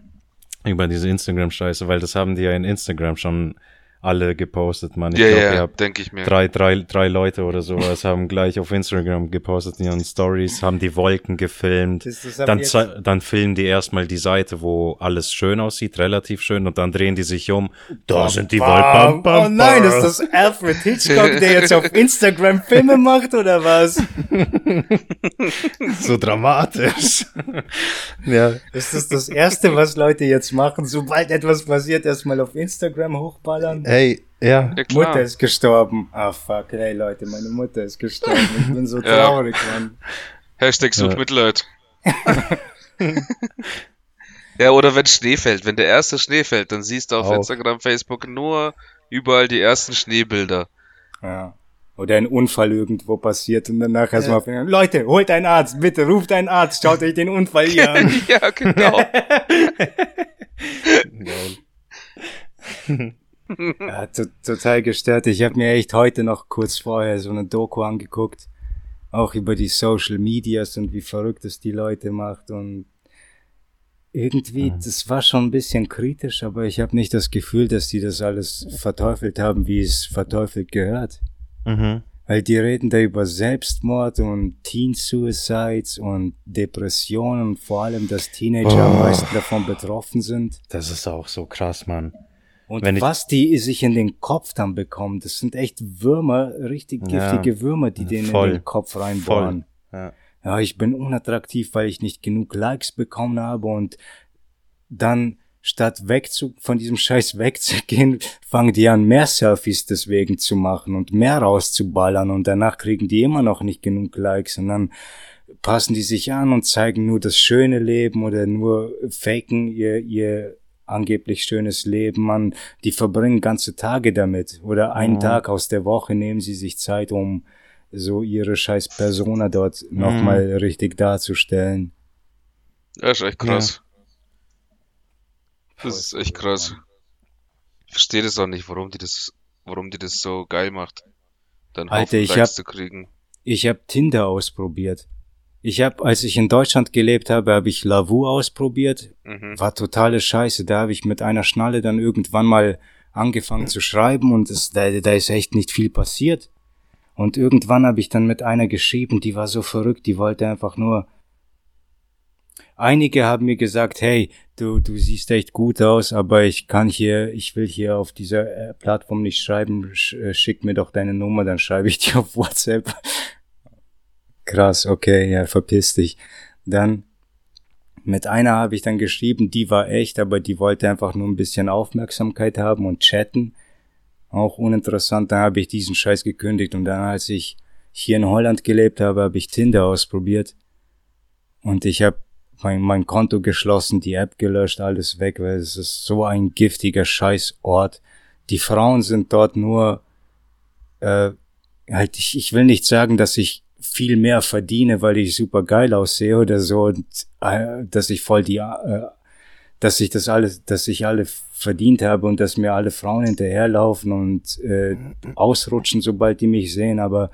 über diese Instagram-Scheiße, weil das haben die ja in Instagram schon alle gepostet, man. Ich ja, glaub, ja, denke ich mir. Drei, drei, drei Leute oder sowas haben gleich auf Instagram gepostet in ihren Stories, haben die Wolken gefilmt. Dann, dann filmen die erstmal die Seite, wo alles schön aussieht, relativ schön, und dann drehen die sich um. Da sind die Wolken. oh nein, ist das Alfred Hitchcock, der jetzt auf (laughs) Instagram Filme macht, oder was? (laughs) so dramatisch. (laughs) ja. Ist das das Erste, was Leute jetzt machen, sobald etwas passiert, erstmal auf Instagram hochballern? Hey, ja. ja Mutter ist gestorben. Ah, fuck, hey Leute, meine Mutter ist gestorben. Ich bin so (laughs) traurig, ja. Mann. Hashtag such ja. Mitleid. (laughs) ja, oder wenn Schnee fällt. Wenn der erste Schnee fällt, dann siehst du auf Auch. Instagram, Facebook nur überall die ersten Schneebilder. Ja. Oder ein Unfall irgendwo passiert und danach erstmal auf Leute, holt einen Arzt, bitte, ruft einen Arzt, schaut euch den Unfall hier an. (laughs) ja, genau. Ja, total gestört. Ich habe mir echt heute noch kurz vorher so eine Doku angeguckt, auch über die Social Medias und wie verrückt es die Leute macht und irgendwie, mhm. das war schon ein bisschen kritisch, aber ich habe nicht das Gefühl, dass die das alles verteufelt haben, wie es verteufelt gehört. Mhm. Weil die reden da über Selbstmord und Teen Suicides und Depressionen und vor allem, dass Teenager oh. am meisten davon betroffen sind. Das ist auch so krass, Mann. Und Wenn was die sich in den Kopf dann bekommen, das sind echt Würmer, richtig giftige ja, Würmer, die denen voll, in den Kopf reinbohren. Ja. ja, ich bin unattraktiv, weil ich nicht genug Likes bekommen habe und dann statt weg zu, von diesem (laughs) Scheiß wegzugehen, fangen die an, mehr Selfies deswegen zu machen und mehr rauszuballern und danach kriegen die immer noch nicht genug Likes und dann passen die sich an und zeigen nur das schöne Leben oder nur faken ihr, ihr angeblich schönes Leben, man, die verbringen ganze Tage damit oder einen mhm. Tag aus der Woche nehmen sie sich Zeit, um so ihre scheiß Persona dort mhm. nochmal richtig darzustellen. Das ist echt krass. Ja. Das ist echt krass. Ich verstehe das auch nicht, warum die das, warum die das so geil macht. Dann Alter, ich hab, zu kriegen. Ich hab Tinder ausprobiert. Ich habe, als ich in Deutschland gelebt habe, habe ich Lavu ausprobiert. Mhm. War totale Scheiße. Da habe ich mit einer Schnalle dann irgendwann mal angefangen zu schreiben und es, da, da ist echt nicht viel passiert. Und irgendwann habe ich dann mit einer geschrieben, die war so verrückt, die wollte einfach nur. Einige haben mir gesagt, hey, du, du siehst echt gut aus, aber ich kann hier, ich will hier auf dieser äh, Plattform nicht schreiben, äh, schick mir doch deine Nummer, dann schreibe ich (laughs) dir auf WhatsApp. Krass, okay, ja, verpiss dich. Dann mit einer habe ich dann geschrieben, die war echt, aber die wollte einfach nur ein bisschen Aufmerksamkeit haben und chatten. Auch uninteressant, dann habe ich diesen Scheiß gekündigt und dann, als ich hier in Holland gelebt habe, habe ich Tinder ausprobiert. Und ich habe mein, mein Konto geschlossen, die App gelöscht, alles weg, weil es ist so ein giftiger Scheißort. Die Frauen sind dort nur, äh, halt, ich, ich will nicht sagen, dass ich viel mehr verdiene, weil ich super geil aussehe oder so, und, äh, dass ich voll die, äh, dass ich das alles, dass ich alle verdient habe und dass mir alle Frauen hinterherlaufen und äh, ausrutschen, sobald die mich sehen, aber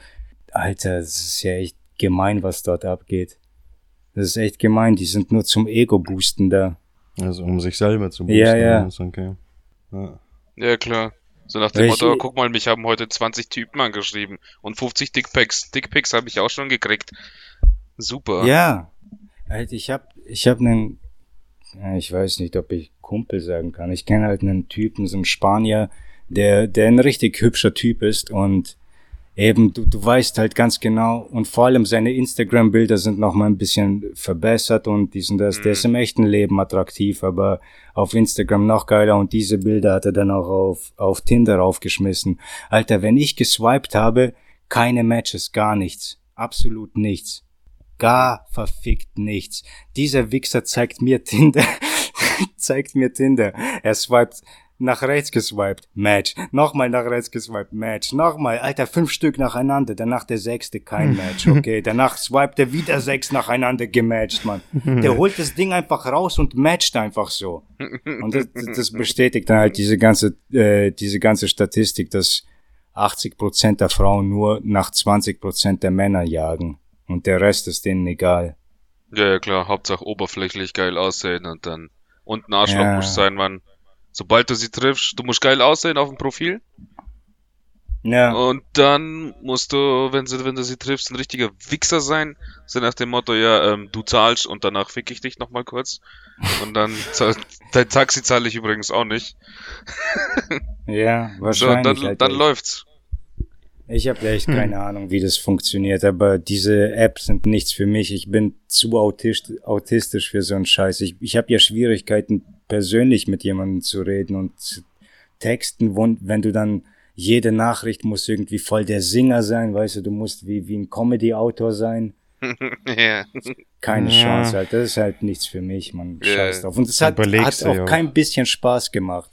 Alter, das ist ja echt gemein, was dort abgeht. Das ist echt gemein, die sind nur zum Ego-Boosten da. Also um sich selber zu boosten. Ja, ja. Okay. ja. ja. klar. So nach dem ich, Motto, guck mal, mich haben heute 20 Typen angeschrieben und 50 Dickpacks. Dickpacks habe ich auch schon gekriegt. Super. Ja. Halt, ich hab, ich hab einen, ich weiß nicht, ob ich Kumpel sagen kann. Ich kenne halt einen Typen, so einen Spanier, der, der ein richtig hübscher Typ ist und eben, du, du weißt halt ganz genau und vor allem seine Instagram-Bilder sind noch mal ein bisschen verbessert und diesen das, der ist im echten Leben attraktiv, aber auf Instagram noch geiler und diese Bilder hat er dann auch auf, auf Tinder aufgeschmissen. Alter, wenn ich geswiped habe, keine Matches, gar nichts. Absolut nichts. Gar verfickt nichts. Dieser Wichser zeigt mir Tinder, (laughs) zeigt mir Tinder. Er swiped nach rechts geswiped, Match. Nochmal nach rechts geswiped, Match. Nochmal, Alter, fünf Stück nacheinander. Danach der sechste, kein (laughs) Match, okay. Danach swiped er wieder sechs nacheinander gematcht, Mann. Der holt das Ding einfach raus und matcht einfach so. Und das, das bestätigt dann halt diese ganze, äh, diese ganze Statistik, dass 80 Prozent der Frauen nur nach 20 Prozent der Männer jagen. Und der Rest ist denen egal. Ja, ja, klar. Hauptsache oberflächlich geil aussehen und dann, und ein Arschloch ja. muss sein, Mann. Sobald du sie triffst, du musst geil aussehen auf dem Profil. Ja. Und dann musst du, wenn, sie, wenn du sie triffst, ein richtiger Wichser sein. So nach dem Motto, ja, ähm, du zahlst und danach fick ich dich nochmal kurz. Und dann, (laughs) dein Taxi zahle ich übrigens auch nicht. ja, (laughs) wahrscheinlich. So, dann, halt dann läuft's. Ich habe echt hm. keine Ahnung, wie das funktioniert, aber diese Apps sind nichts für mich. Ich bin zu autist autistisch für so einen Scheiß. Ich, ich habe ja Schwierigkeiten, persönlich mit jemandem zu reden und zu texten, wenn du dann jede Nachricht muss irgendwie voll der Singer sein, weißt du, du musst wie, wie ein Comedy-Autor sein. (laughs) ja. Keine ja. Chance halt. Das ist halt nichts für mich, man. Yeah. Scheiß drauf. Und es hat, hat auch kein bisschen Spaß gemacht.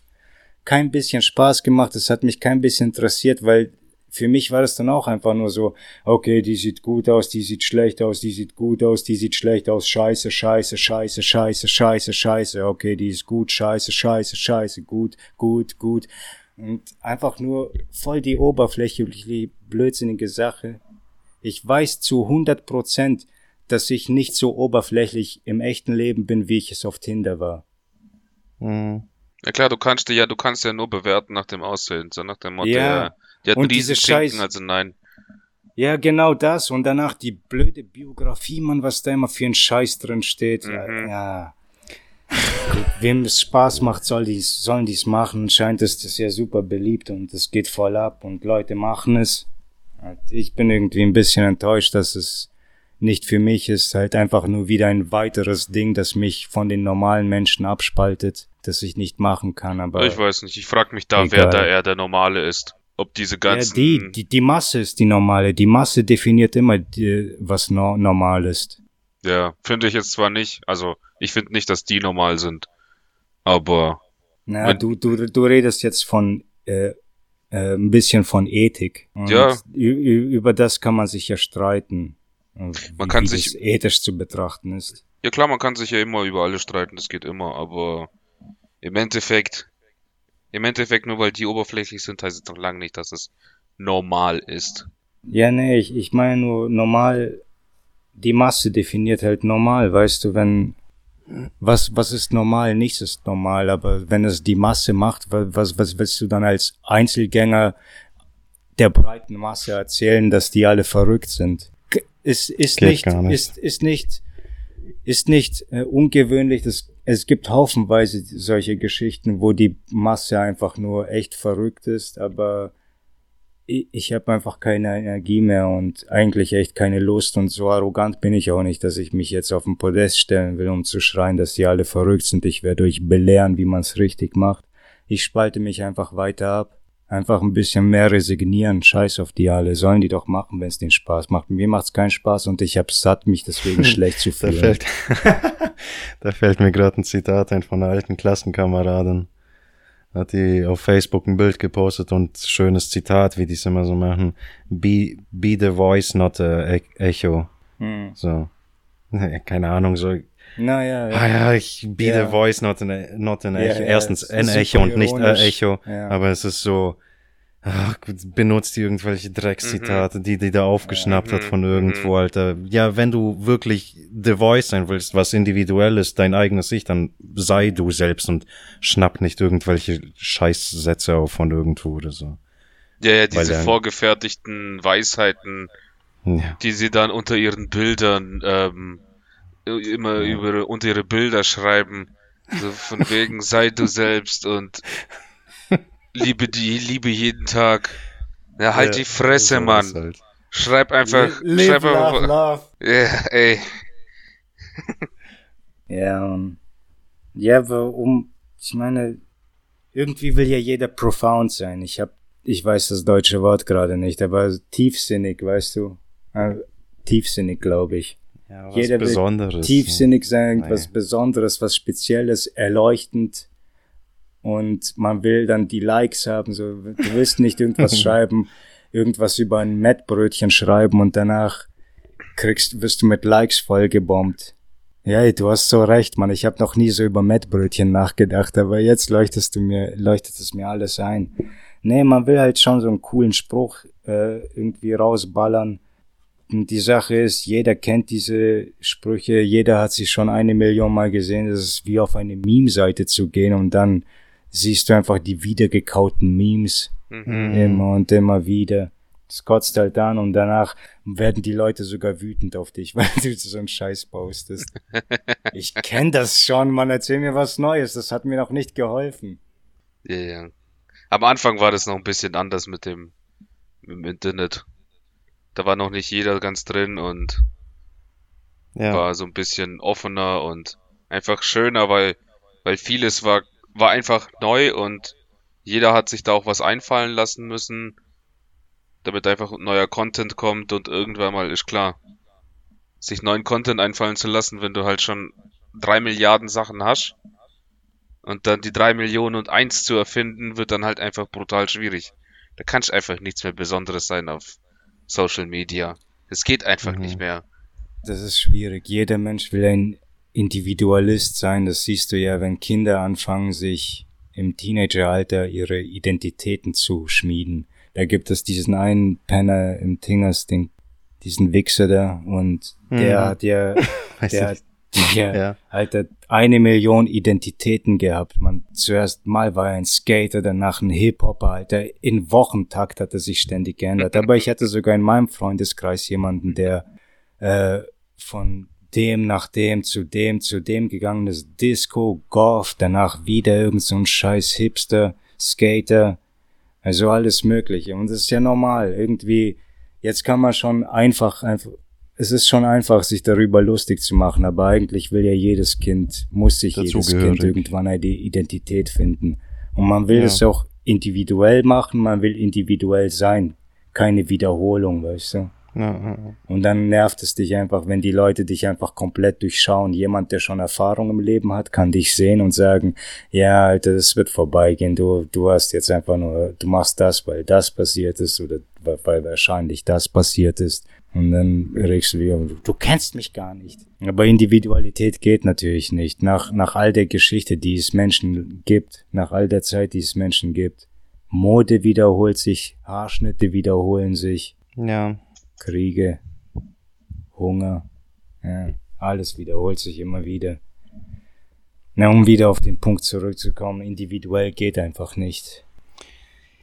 Kein bisschen Spaß gemacht. Es hat mich kein bisschen interessiert, weil für mich war das dann auch einfach nur so, okay, die sieht gut aus, die sieht schlecht aus, die sieht gut aus, die sieht schlecht aus, scheiße, scheiße, scheiße, scheiße, scheiße, scheiße, okay, die ist gut, scheiße, scheiße, scheiße, gut, gut, gut. Und einfach nur voll die oberflächliche, blödsinnige Sache. Ich weiß zu 100 Prozent, dass ich nicht so oberflächlich im echten Leben bin, wie ich es auf Tinder war. Mhm. Ja klar, du kannst ja, du kannst ja nur bewerten nach dem Aussehen, so nach dem Motto, ja, ja die hat und diese Scheiß also nein. Ja, genau das. Und danach die blöde Biografie, man, was da immer für ein Scheiß drin steht. Mhm. Ja. Gut, wem es Spaß macht, soll dies, sollen dies machen. Scheint es das ja super beliebt und es geht voll ab und Leute machen es. Ich bin irgendwie ein bisschen enttäuscht, dass es nicht für mich ist. Halt einfach nur wieder ein weiteres Ding, das mich von den normalen Menschen abspaltet, das ich nicht machen kann. Aber ich weiß nicht. Ich frage mich da, egal. wer da eher der Normale ist ob diese ganzen. Ja, die, die, die Masse ist die normale. Die Masse definiert immer, die, was no, normal ist. Ja, finde ich jetzt zwar nicht. Also, ich finde nicht, dass die normal sind. Aber. Na, wenn, du, du, du redest jetzt von, äh, äh, ein bisschen von Ethik. Und ja. Über das kann man sich ja streiten. Man wie, kann sich. ethisch zu betrachten ist. Ja, klar, man kann sich ja immer über alles streiten. Das geht immer. Aber im Endeffekt im Endeffekt, nur weil die oberflächlich sind, heißt es noch lange nicht, dass es normal ist. Ja, nee, ich, ich meine nur normal, die Masse definiert halt normal, weißt du, wenn, was, was ist normal, nichts ist normal, aber wenn es die Masse macht, was, was willst du dann als Einzelgänger der breiten Masse erzählen, dass die alle verrückt sind? Ist, ist nicht, nicht, ist, ist nicht, ist nicht äh, ungewöhnlich, das es gibt haufenweise solche Geschichten, wo die Masse einfach nur echt verrückt ist, aber ich, ich habe einfach keine Energie mehr und eigentlich echt keine Lust und so arrogant bin ich auch nicht, dass ich mich jetzt auf den Podest stellen will, um zu schreien, dass die alle verrückt sind. Ich werde euch belehren, wie man es richtig macht. Ich spalte mich einfach weiter ab. Einfach ein bisschen mehr resignieren. Scheiß auf die alle. Sollen die doch machen, wenn es den Spaß macht. Mir macht's keinen Spaß und ich hab's satt, mich deswegen (laughs) schlecht zu fühlen. da fällt, (laughs) da fällt mir gerade ein Zitat ein von einer alten Klassenkameradin. Hat die auf Facebook ein Bild gepostet und schönes Zitat, wie die es immer so machen. Be, be the voice, not a echo. Hm. So. (laughs) Keine Ahnung, so naja, ja. Ah ja, ich be ja. the voice, not an, not an echo. Ja, Erstens ein Echo und nicht ein Echo. Ja. Aber es ist so, ach, benutzt irgendwelche Dreckszitate, mhm. die die da aufgeschnappt mhm. hat von irgendwo, mhm. Alter. Ja, wenn du wirklich the voice sein willst, was individuell ist, dein eigenes Ich, dann sei du selbst und schnapp nicht irgendwelche Scheißsätze auf von irgendwo oder so. Ja, ja, diese Weil, vorgefertigten Weisheiten, ja. die sie dann unter ihren Bildern ähm, immer ja. über unter ihre Bilder schreiben. So von wegen sei du selbst und (laughs) liebe die, liebe jeden Tag. Ja, halt ja, die Fresse, Mann. Halt. Schreib einfach, Live, schreib love, einfach. Love. Ja, ey. (laughs) ja, um, ja, warum, ich meine, irgendwie will ja jeder profound sein. Ich hab, ich weiß das deutsche Wort gerade nicht, aber tiefsinnig, weißt du? Äh, tiefsinnig, glaube ich. Ja, was Jeder Besonderes. tiefsinnig sein, Nein. was Besonderes, was Spezielles, erleuchtend. Und man will dann die Likes haben. So, du willst nicht irgendwas (laughs) schreiben, irgendwas über ein Mettbrötchen schreiben und danach kriegst, wirst du mit Likes vollgebombt. Ja, du hast so recht, Mann. Ich habe noch nie so über Mettbrötchen nachgedacht, aber jetzt leuchtest du mir, leuchtet es mir alles ein. Nee, man will halt schon so einen coolen Spruch äh, irgendwie rausballern die Sache ist, jeder kennt diese Sprüche, jeder hat sie schon eine Million Mal gesehen. Das ist wie auf eine Meme-Seite zu gehen und dann siehst du einfach die wiedergekauten Memes mhm. immer und immer wieder. Das kotzt halt an und danach werden die Leute sogar wütend auf dich, (laughs) weil du so einen Scheiß postest. (laughs) ich kenn das schon, man erzähl mir was Neues, das hat mir noch nicht geholfen. Ja, ja. Am Anfang war das noch ein bisschen anders mit dem im Internet da war noch nicht jeder ganz drin und ja. war so ein bisschen offener und einfach schöner, weil, weil vieles war, war einfach neu und jeder hat sich da auch was einfallen lassen müssen, damit einfach neuer Content kommt und irgendwann mal ist klar, sich neuen Content einfallen zu lassen, wenn du halt schon drei Milliarden Sachen hast und dann die drei Millionen und eins zu erfinden, wird dann halt einfach brutal schwierig. Da kannst einfach nichts mehr Besonderes sein auf Social Media. Es geht einfach mhm. nicht mehr. Das ist schwierig. Jeder Mensch will ein Individualist sein. Das siehst du ja, wenn Kinder anfangen, sich im Teenageralter ihre Identitäten zu schmieden. Da gibt es diesen einen Penner im Tingers, den, diesen Wichser da, und der mhm. hat ja, (laughs) der hat ja, ja. Alter, eine Million Identitäten gehabt. Man, zuerst mal war er ein Skater, danach ein Hip-Hopper, Alter. In Wochentakt hat er sich ständig geändert. Aber ich hatte sogar in meinem Freundeskreis jemanden, der äh, von dem nach dem zu dem zu dem gegangen ist. Disco, Golf, danach wieder irgend so ein scheiß Hipster, Skater. Also alles Mögliche. Und das ist ja normal. Irgendwie, jetzt kann man schon einfach, einfach es ist schon einfach, sich darüber lustig zu machen, aber eigentlich will ja jedes Kind, muss sich jedes Kind irgendwann eine Identität finden. Und man will ja. es auch individuell machen, man will individuell sein. Keine Wiederholung, weißt du? Ja, Und dann nervt es dich einfach, wenn die Leute dich einfach komplett durchschauen. Jemand, der schon Erfahrung im Leben hat, kann dich sehen und sagen, ja, Alter, das wird vorbeigehen. Du, du hast jetzt einfach nur, du machst das, weil das passiert ist oder weil wahrscheinlich das passiert ist. Und dann regst du wieder, du kennst mich gar nicht. Aber Individualität geht natürlich nicht. Nach, nach all der Geschichte, die es Menschen gibt, nach all der Zeit, die es Menschen gibt. Mode wiederholt sich, Haarschnitte wiederholen sich. Ja. Kriege, Hunger, ja, alles wiederholt sich immer wieder. Na, um wieder auf den Punkt zurückzukommen, individuell geht einfach nicht.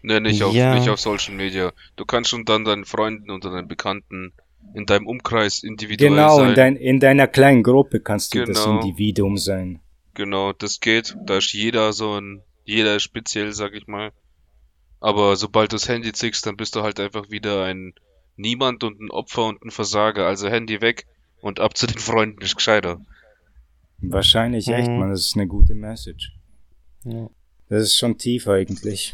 Ne, nicht auf, ja. nicht auf Social Media. Du kannst schon dann deinen Freunden und deinen Bekannten in deinem Umkreis individuell genau, sein. Genau, in, dein, in deiner kleinen Gruppe kannst du genau. das Individuum sein. Genau, das geht. Da ist jeder so ein, jeder speziell, sag ich mal. Aber sobald du das Handy ziehst, dann bist du halt einfach wieder ein Niemand und ein Opfer und ein Versager. Also Handy weg und ab zu den Freunden ist gescheiter. Wahrscheinlich echt, mhm. man. Das ist eine gute Message. Ja. Das ist schon tief eigentlich.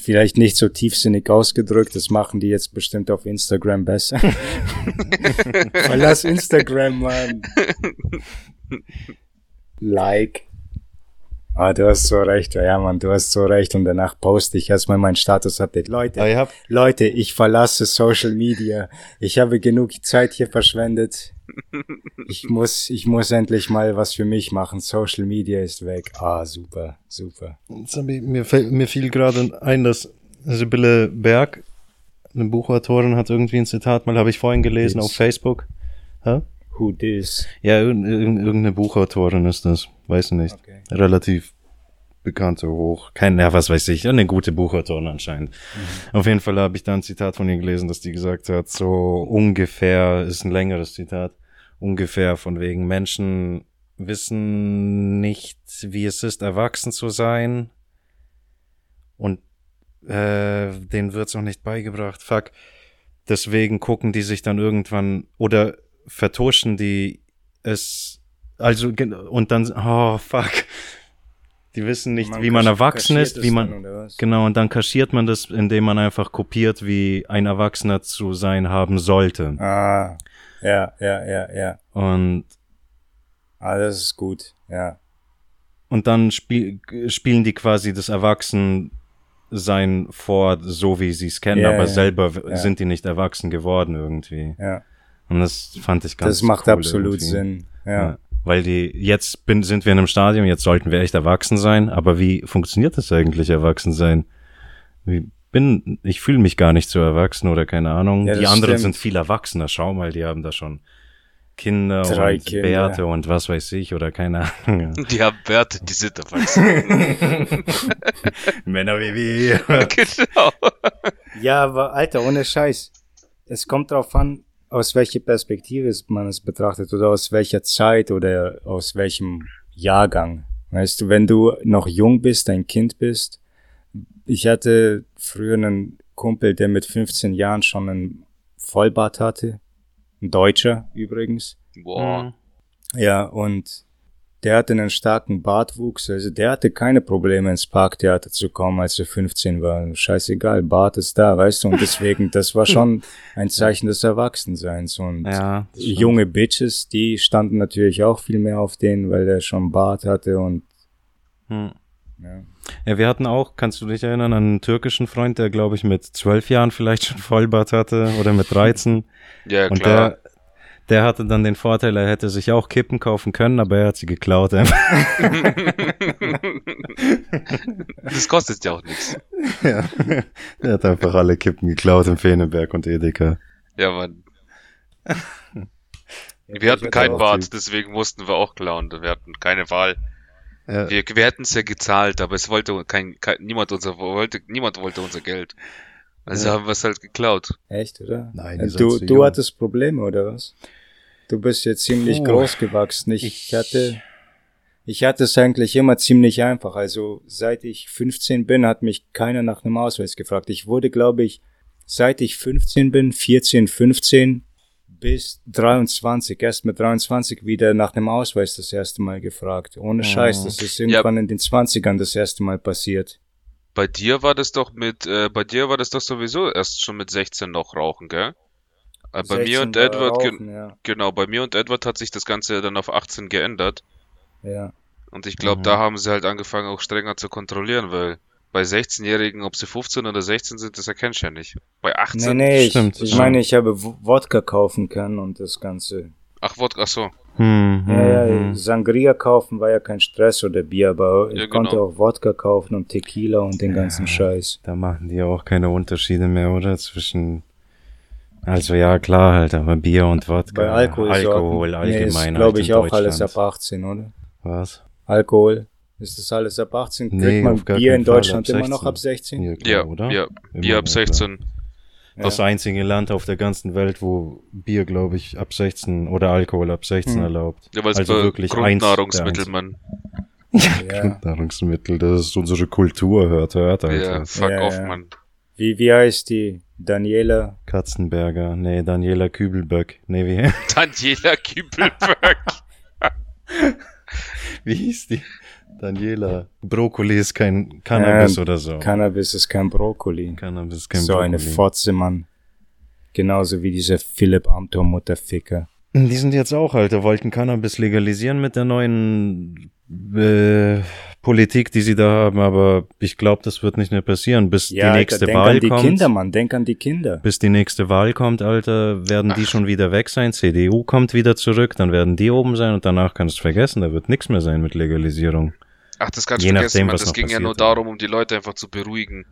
Vielleicht nicht so tiefsinnig ausgedrückt, das machen die jetzt bestimmt auf Instagram besser. (laughs) Verlass Instagram, Mann. Like. Ah, du hast so recht, ja Mann, du hast so recht. Und danach poste ich erstmal mein Status-Update. Leute, Ah, ja. Leute, ich verlasse Social Media. Ich habe genug Zeit hier verschwendet. Ich muss, ich muss endlich mal was für mich machen. Social Media ist weg. Ah, super, super. Mir, mir fiel gerade ein, dass Sibylle Berg, eine Buchautorin, hat irgendwie ein Zitat mal, habe ich vorhin gelesen auf Facebook. Hä? Who this? Ja, irg- irg- irgendeine Buchautorin ist das. Weiß ich nicht. Okay. Relativ bekannt, so hoch. Kein, ja, was weiß ich. Eine gute Buchautorin anscheinend. Auf jeden Fall habe ich da ein Zitat von ihr gelesen, dass die gesagt hat, so ungefähr, ist ein längeres Zitat, ungefähr von wegen Menschen wissen nicht, wie es ist, erwachsen zu sein. Und äh, denen wird's auch nicht beigebracht. Fuck. Deswegen gucken die sich dann irgendwann oder vertuschen die es. Also, und dann, oh fuck. Die wissen nicht, wie man erwachsen ist, wie man, dann, genau, und dann kaschiert man das, indem man einfach kopiert, wie ein Erwachsener zu sein haben sollte. Ah, ja, ja, ja, ja. Und, Ah, das ist gut, ja. und dann spiel, spielen die quasi das Erwachsensein vor, so wie sie es kennen, Ja, aber ja, selber ja. sind die nicht erwachsen geworden irgendwie. Ja, Und das fand ich ganz das macht cool absolut irgendwie. Sinn. Ja. Ja. Weil die, jetzt bin, sind wir in einem Stadium, jetzt sollten wir echt erwachsen sein, aber wie funktioniert das eigentlich, erwachsen sein? Wie bin, ich fühle mich gar nicht so erwachsen oder keine Ahnung. Ja, die anderen stimmt. sind viel erwachsener. Schau mal, die haben da schon Kinder Drei und Kinder. Bärte und was weiß ich oder keine Ahnung. (laughs) Die haben Werte, die sind erwachsen. (laughs) Männer wie wir. (laughs) genau. Ja, aber Alter, ohne Scheiß. Es kommt darauf an, aus welcher Perspektive man es betrachtet oder aus welcher Zeit oder aus welchem Jahrgang. Weißt du, wenn du noch jung bist, ein Kind bist. Ich hatte früher einen Kumpel, der mit 15 Jahren schon einen Vollbart hatte. Ein Deutscher übrigens. Boah. Ja, und der hatte einen starken Bartwuchs. Also der hatte keine Probleme ins Parktheater zu kommen, als er 15 war. Scheißegal, Bart ist da, weißt du. Und deswegen, (laughs) das war schon ein Zeichen des Erwachsenseins. Und Ja, junge Bitches, die standen natürlich auch viel mehr auf den, weil der schon Bart hatte und Hm. ja. Ja, wir hatten auch, kannst du dich erinnern, an einen türkischen Freund, der, glaube ich, mit zwölf Jahren vielleicht schon Vollbart hatte oder mit 13. Ja, Und klar. der, der hatte dann den Vorteil, er hätte sich auch Kippen kaufen können, aber er hat sie geklaut. (laughs) das kostet ja auch nichts. ja. Er hat einfach alle Kippen geklaut im Fehneberg und Edeka. Ja, Mann. Wir hatten Ich kein auch Bad, deswegen mussten wir auch klauen. Wir hatten keine Wahl. Ja, Wir, wir hätten es ja gezahlt, aber es wollte kein, kein niemand unser wollte niemand wollte unser Geld. Also Ja. haben wir es halt geklaut. Echt, oder? Nein, du, du hattest Probleme, oder was? Du bist jetzt ziemlich Puh. groß gewachsen. Ich, Ich- hatte, ich hatte es eigentlich immer ziemlich einfach. Also seit ich 15 bin, hat mich keiner nach einem Ausweis gefragt. Ich wurde, glaube ich, seit ich 15 bin, 14, 15 bis 23, erst mit 23 wieder nach einem Ausweis das erste Mal gefragt. Ohne Scheiß, das ist irgendwann in den 20ern das erste Mal passiert. Bei dir war das doch mit, äh, bei dir war das doch sowieso erst schon mit 16 noch rauchen, gell? Äh, bei mir 16 und war Edward, ge Rauchen, ja, genau, bei mir und Edward hat sich das Ganze dann auf 18 geändert. ja. Und ich glaube, Mhm. da haben sie halt angefangen, auch strenger zu kontrollieren, weil bei 16-Jährigen, ob sie 15 oder 16 sind, das erkennst du ja nicht. Bei 18, Nee, nee, ich, Stimmt, ich ja. meine, ich habe Wo- Wodka kaufen können und das Ganze. ach, Wodka, ach so. Hm, hm, Ja, ja, hm. Sangria kaufen war ja kein Stress oder Bier, aber ich Ja, konnte genau. auch Wodka kaufen und Tequila und den ganzen Scheiß. Da machen die auch keine Unterschiede mehr, oder? Zwischen. Also ja, klar halt, aber Bier und Wodka. Bei Alkohol, Alkohol nee, allgemein. ist, halt glaube ich, auch alles ab Deutschland. 18, oder? Was? Alkohol. Ist das alles ab 18? Kriegt Nee, man auf gar Bier in Fall Deutschland immer noch 16. ab 16? Ja, klar, Ja, oder? ja, Immer, Bier ab ja, klar. 16. Das einzige Land auf der ganzen Welt, wo Bier, glaube ich, ab 16 oder Alkohol ab 16 Hm. erlaubt. Ja, weil es Also bei wirklich eins Grundnahrungsmittel, einzigen. man. Ja. (laughs) Grundnahrungsmittel, das ist unsere Kultur, hört, hört, Ja, Alter. fuck Ja, off, ja. man. Wie, wie heißt die? Daniela? Katzenberger, nee, Daniela Kübelböck, nee, wie, (laughs) Daniela Kübelberg. (laughs) wie hieß die? Daniela. Brokkoli ist kein Cannabis ähm, oder so. Cannabis ist kein Brokkoli. Cannabis ist kein so Brokkoli. So eine Fotze, Mann. Genauso wie dieser Philipp Amthor Mutterficker. Die sind jetzt auch, Alter, wollten Cannabis legalisieren mit der neuen äh, Politik, die sie da haben, aber ich glaube, das wird nicht mehr passieren, bis ja, die nächste Alter, Wahl kommt. Denk an die Kinder, Mann, denk an die Kinder. Bis die nächste Wahl kommt, Alter, werden Ach. die schon wieder weg sein, CDU kommt wieder zurück, dann werden die oben sein und danach kannst du es vergessen, da wird nichts mehr sein mit Legalisierung. Ach, das kannst du vergessen, nachdem, Mann. das ging ja nur darum, um die Leute einfach zu beruhigen.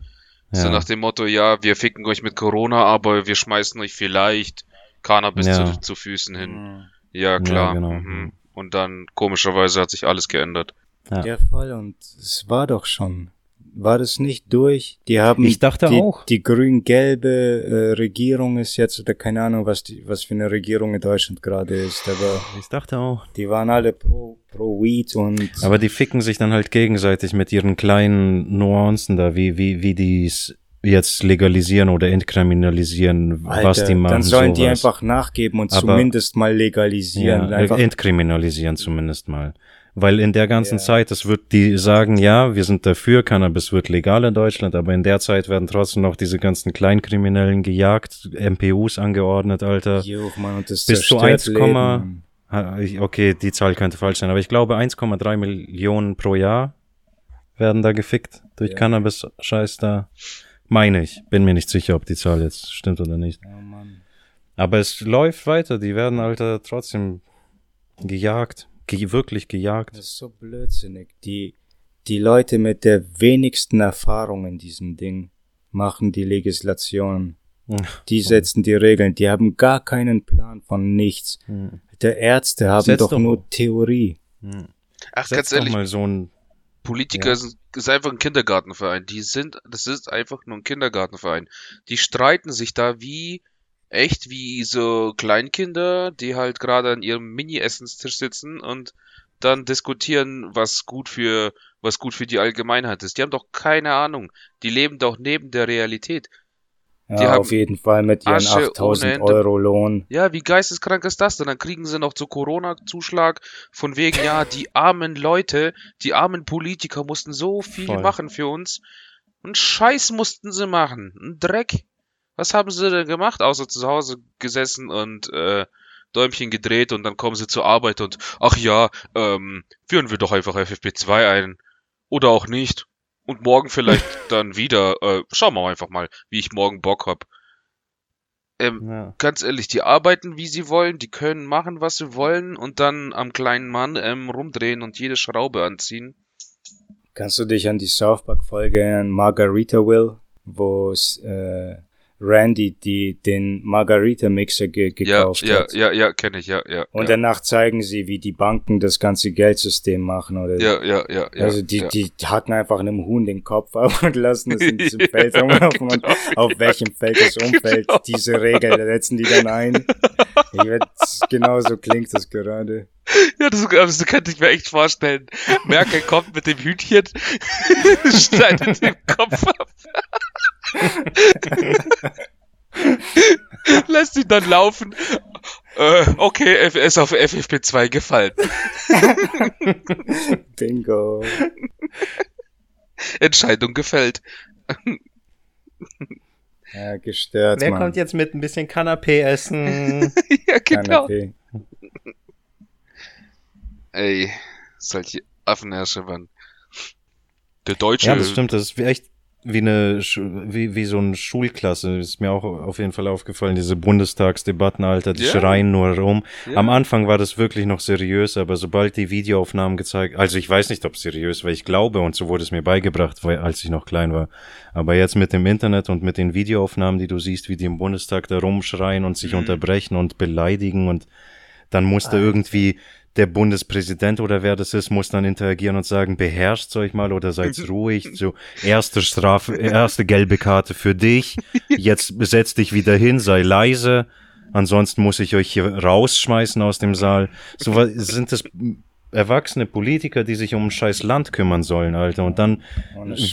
Ja. So nach dem Motto, ja, wir ficken euch mit Corona, aber wir schmeißen euch vielleicht Cannabis ja. zu, zu, Füßen hin. Mhm. Ja, klar. Ja, genau. mhm. Und dann, komischerweise, hat sich alles geändert. Ja. ja, voll. Und es war doch schon. War das nicht durch? Die haben. Ich dachte die, auch. Die grün-gelbe äh, Regierung ist jetzt, oder keine Ahnung, was die, was für eine Regierung in Deutschland gerade ist, aber. Ich dachte auch. Die waren alle pro, pro Weed und. Aber die ficken sich dann halt gegenseitig mit ihren kleinen Nuancen da, wie, wie, wie die's jetzt legalisieren oder entkriminalisieren, Alter, was die machen. Dann sollen sowas. die einfach nachgeben und Aber zumindest mal legalisieren. Ja, einfach entkriminalisieren zumindest mal. Weil in der ganzen ja. Zeit, es wird die sagen, ja, wir sind dafür, Cannabis wird legal in Deutschland, aber in der Zeit werden trotzdem noch diese ganzen Kleinkriminellen gejagt, MPUs angeordnet, Alter. Jo, Mann, und das Bis zu 1, okay, die Zahl könnte falsch sein, aber ich glaube 1,3 Millionen pro Jahr werden da gefickt durch ja. Cannabis-Scheiß da. Meine ich. Bin mir nicht sicher, ob die Zahl jetzt stimmt oder nicht. Oh Mann. Aber es läuft weiter. Die werden, Alter, trotzdem gejagt. Ge wirklich gejagt. Das ist so blödsinnig. Die, die Leute mit der wenigsten Erfahrung in diesem Ding machen die Legislation. Die setzen die Regeln. Die haben gar keinen Plan von nichts. Hm. Der Ärzte haben Setz doch, doch nur Theorie. Hm. Ach, Setz ganz ehrlich. mal so ein Politiker ja. sind, ist einfach ein Kindergartenverein. Die sind, das ist einfach nur ein Kindergartenverein. Die streiten sich da wie, echt wie so Kleinkinder, die halt gerade an ihrem Mini-Essenstisch sitzen und dann diskutieren, was gut für, was gut für die Allgemeinheit ist. Die haben doch keine Ahnung. Die leben doch neben der Realität. Ja, auf jeden Fall mit ihren Asche 8000 Euro Lohn. Ja, wie geisteskrank ist das denn? Dann kriegen sie noch zu Corona-Zuschlag von wegen, ja, die armen Leute, die armen Politiker mussten so viel Voll. machen für uns. Und Scheiß mussten sie machen. Ein Dreck. Was haben sie denn gemacht, außer zu Hause gesessen und äh, Däumchen gedreht und dann kommen sie zur Arbeit und ach ja, ähm, führen wir doch einfach FFP2 ein. Oder auch nicht. Und morgen vielleicht (laughs) dann wieder. Äh, schauen wir einfach mal, wie ich morgen Bock hab. Ähm, ja. Ganz ehrlich, die arbeiten, wie sie wollen, die können machen, was sie wollen und dann am kleinen Mann ähm, rumdrehen und jede Schraube anziehen. Kannst du dich an die South Park Folge erinnern, Margarita Will, wo es äh, Randy die den Margarita Mixer ge gekauft ja, hat. Ja, ja, ja, kenne ich, ja, ja. Und ja. danach zeigen sie, wie die Banken das ganze Geldsystem machen, oder? Ja, ja, ja, ja. Also die, ja. die hacken einfach einem Huhn den Kopf ab (laughs) und lassen es in diesem (laughs) Feld ja, rumlaufen genau. und auf welchem Feld es umfällt. Genau. Diese Regel setzen die dann ein. Ich werd, genau so klingt das gerade. (laughs) Ja, das, das könnte ich mir echt vorstellen. Merkel kommt mit dem Hütchen, (laughs) schneidet den Kopf ab. (laughs) Lässt ihn dann laufen. Äh, okay, er ist auf FFP2 gefallen. Bingo. Entscheidung gefällt. Ja, gestört. Wer Mann. kommt jetzt mit ein bisschen Kanapé essen? ja, genau. Kanapé. Ey, solche Affenärsche, Mann. Der Deutsche. Ja, das stimmt, das ist echt wie eine wie, wie so eine Schulklasse ist mir auch auf jeden Fall aufgefallen diese Bundestagsdebatten Alter die yeah. schreien nur rum yeah. am Anfang war das wirklich noch seriös aber sobald die Videoaufnahmen gezeigt also ich weiß nicht ob es seriös weil ich glaube und so wurde es mir beigebracht weil, als ich noch klein war aber jetzt mit dem Internet und mit den Videoaufnahmen die du siehst wie die im Bundestag da rumschreien und sich mhm. unterbrechen und beleidigen und dann musste irgendwie der Bundespräsident oder wer das ist, muss dann interagieren und sagen, beherrscht euch mal oder seid ruhig. So, erste Strafe, (laughs) erste gelbe Karte für dich. Jetzt setz dich wieder hin, sei leise. Ansonsten muss ich euch hier rausschmeißen aus dem Saal. So sind das erwachsene Politiker, die sich um ein scheiß Land kümmern sollen, Alter. Und dann,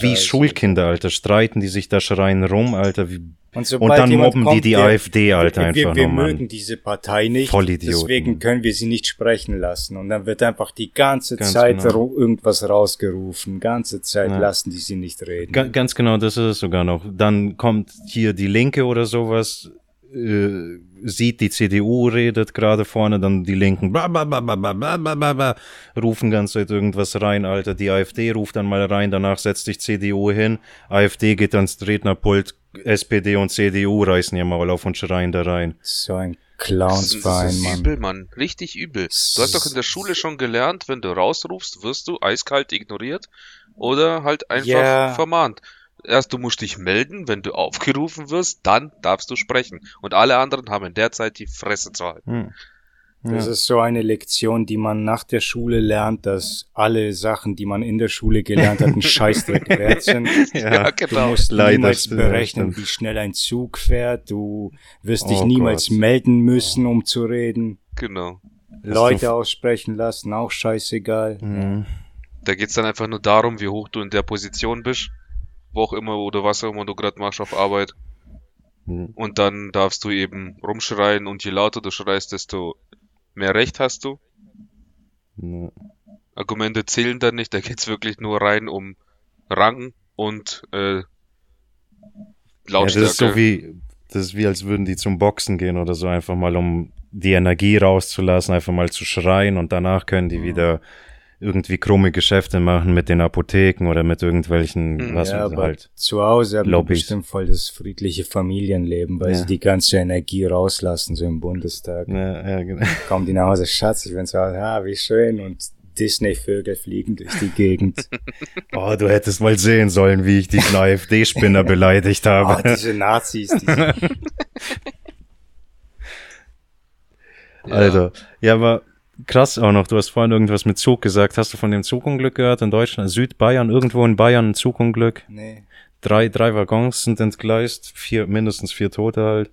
wie Schulkinder, Alter, streiten die sich da schreien rum, Alter. Wie, und, und, dann mobben kommt, die die der, AfD, Alter, wir, einfach Wir, wir mögen diese Partei nicht, Vollidioten. deswegen können wir sie nicht sprechen lassen. Und dann wird einfach die ganze ganz Zeit genau. irgendwas rausgerufen. Ganze Zeit ja. lassen die sie nicht reden. Ga ganz genau, das ist es sogar noch. Dann kommt hier die Linke oder sowas, äh, sieht, die CDU redet gerade vorne, dann die Linken bla bla bla bla bla bla bla bla, rufen ganz Zeit irgendwas rein, Alter. Die AfD ruft dann mal rein, danach setzt sich CDU hin, AfD geht ans Rednerpult, SPD und CDU reißen ihr Maul auf und schreien da rein. So ein Clownsverein, Mann. Übel, Mann. Richtig übel. Du hast doch in der Schule schon gelernt, wenn du rausrufst, wirst du eiskalt ignoriert oder halt einfach yeah. vermahnt erst du musst dich melden, wenn du aufgerufen wirst, dann darfst du sprechen. Und alle anderen haben in der Zeit die Fresse zu halten. Hm. Das ja. ist so eine Lektion, die man nach der Schule lernt, dass alle Sachen, die man in der Schule gelernt hat, ein (laughs) Scheißdreck wert sind. ja, genau. Du musst Leider niemals berechnen, wie schnell ein Zug fährt. Du wirst dich oh niemals Gott. melden müssen, um zu reden. Genau. Leute aussprechen lassen, auch scheißegal. Mhm. Da geht's dann einfach nur darum, wie hoch du in der Position bist wo auch immer oder was auch immer du gerade machst auf Arbeit. Mhm. Und dann darfst du eben rumschreien und je lauter du schreist, desto mehr Recht hast du. Mhm. Argumente zählen dann nicht, da geht's wirklich nur rein um Rang und äh, Lautstärke. Ja, das ist so wie, das ist wie als würden die zum Boxen gehen oder so, einfach mal um die Energie rauszulassen, einfach mal zu schreien und danach können die mhm. wieder irgendwie krumme Geschäfte machen mit den Apotheken oder mit irgendwelchen, hm. was ja, aber halt. Zu Hause haben Lobbys. bestimmt voll das friedliche Familienleben, weil ja. sie die ganze Energie rauslassen, so im Bundestag. Ja, ja, genau. Kommen die nach Hause, Schatz, ich bin so, ja, wie schön und Disney-Vögel fliegen durch die Gegend. oh, (laughs) du hättest mal sehen sollen, wie ich diesen AfD-Spinner (laughs) beleidigt habe. Oh, diese Nazis. Diese (laughs) Alter. Ja, aber Krass auch noch, du hast vorhin irgendwas mit Zug gesagt. Hast du von dem Zugunglück gehört in Deutschland? Südbayern, irgendwo in Bayern ein Zugunglück? Nee. Drei, drei Waggons sind entgleist, vier, mindestens vier Tote halt.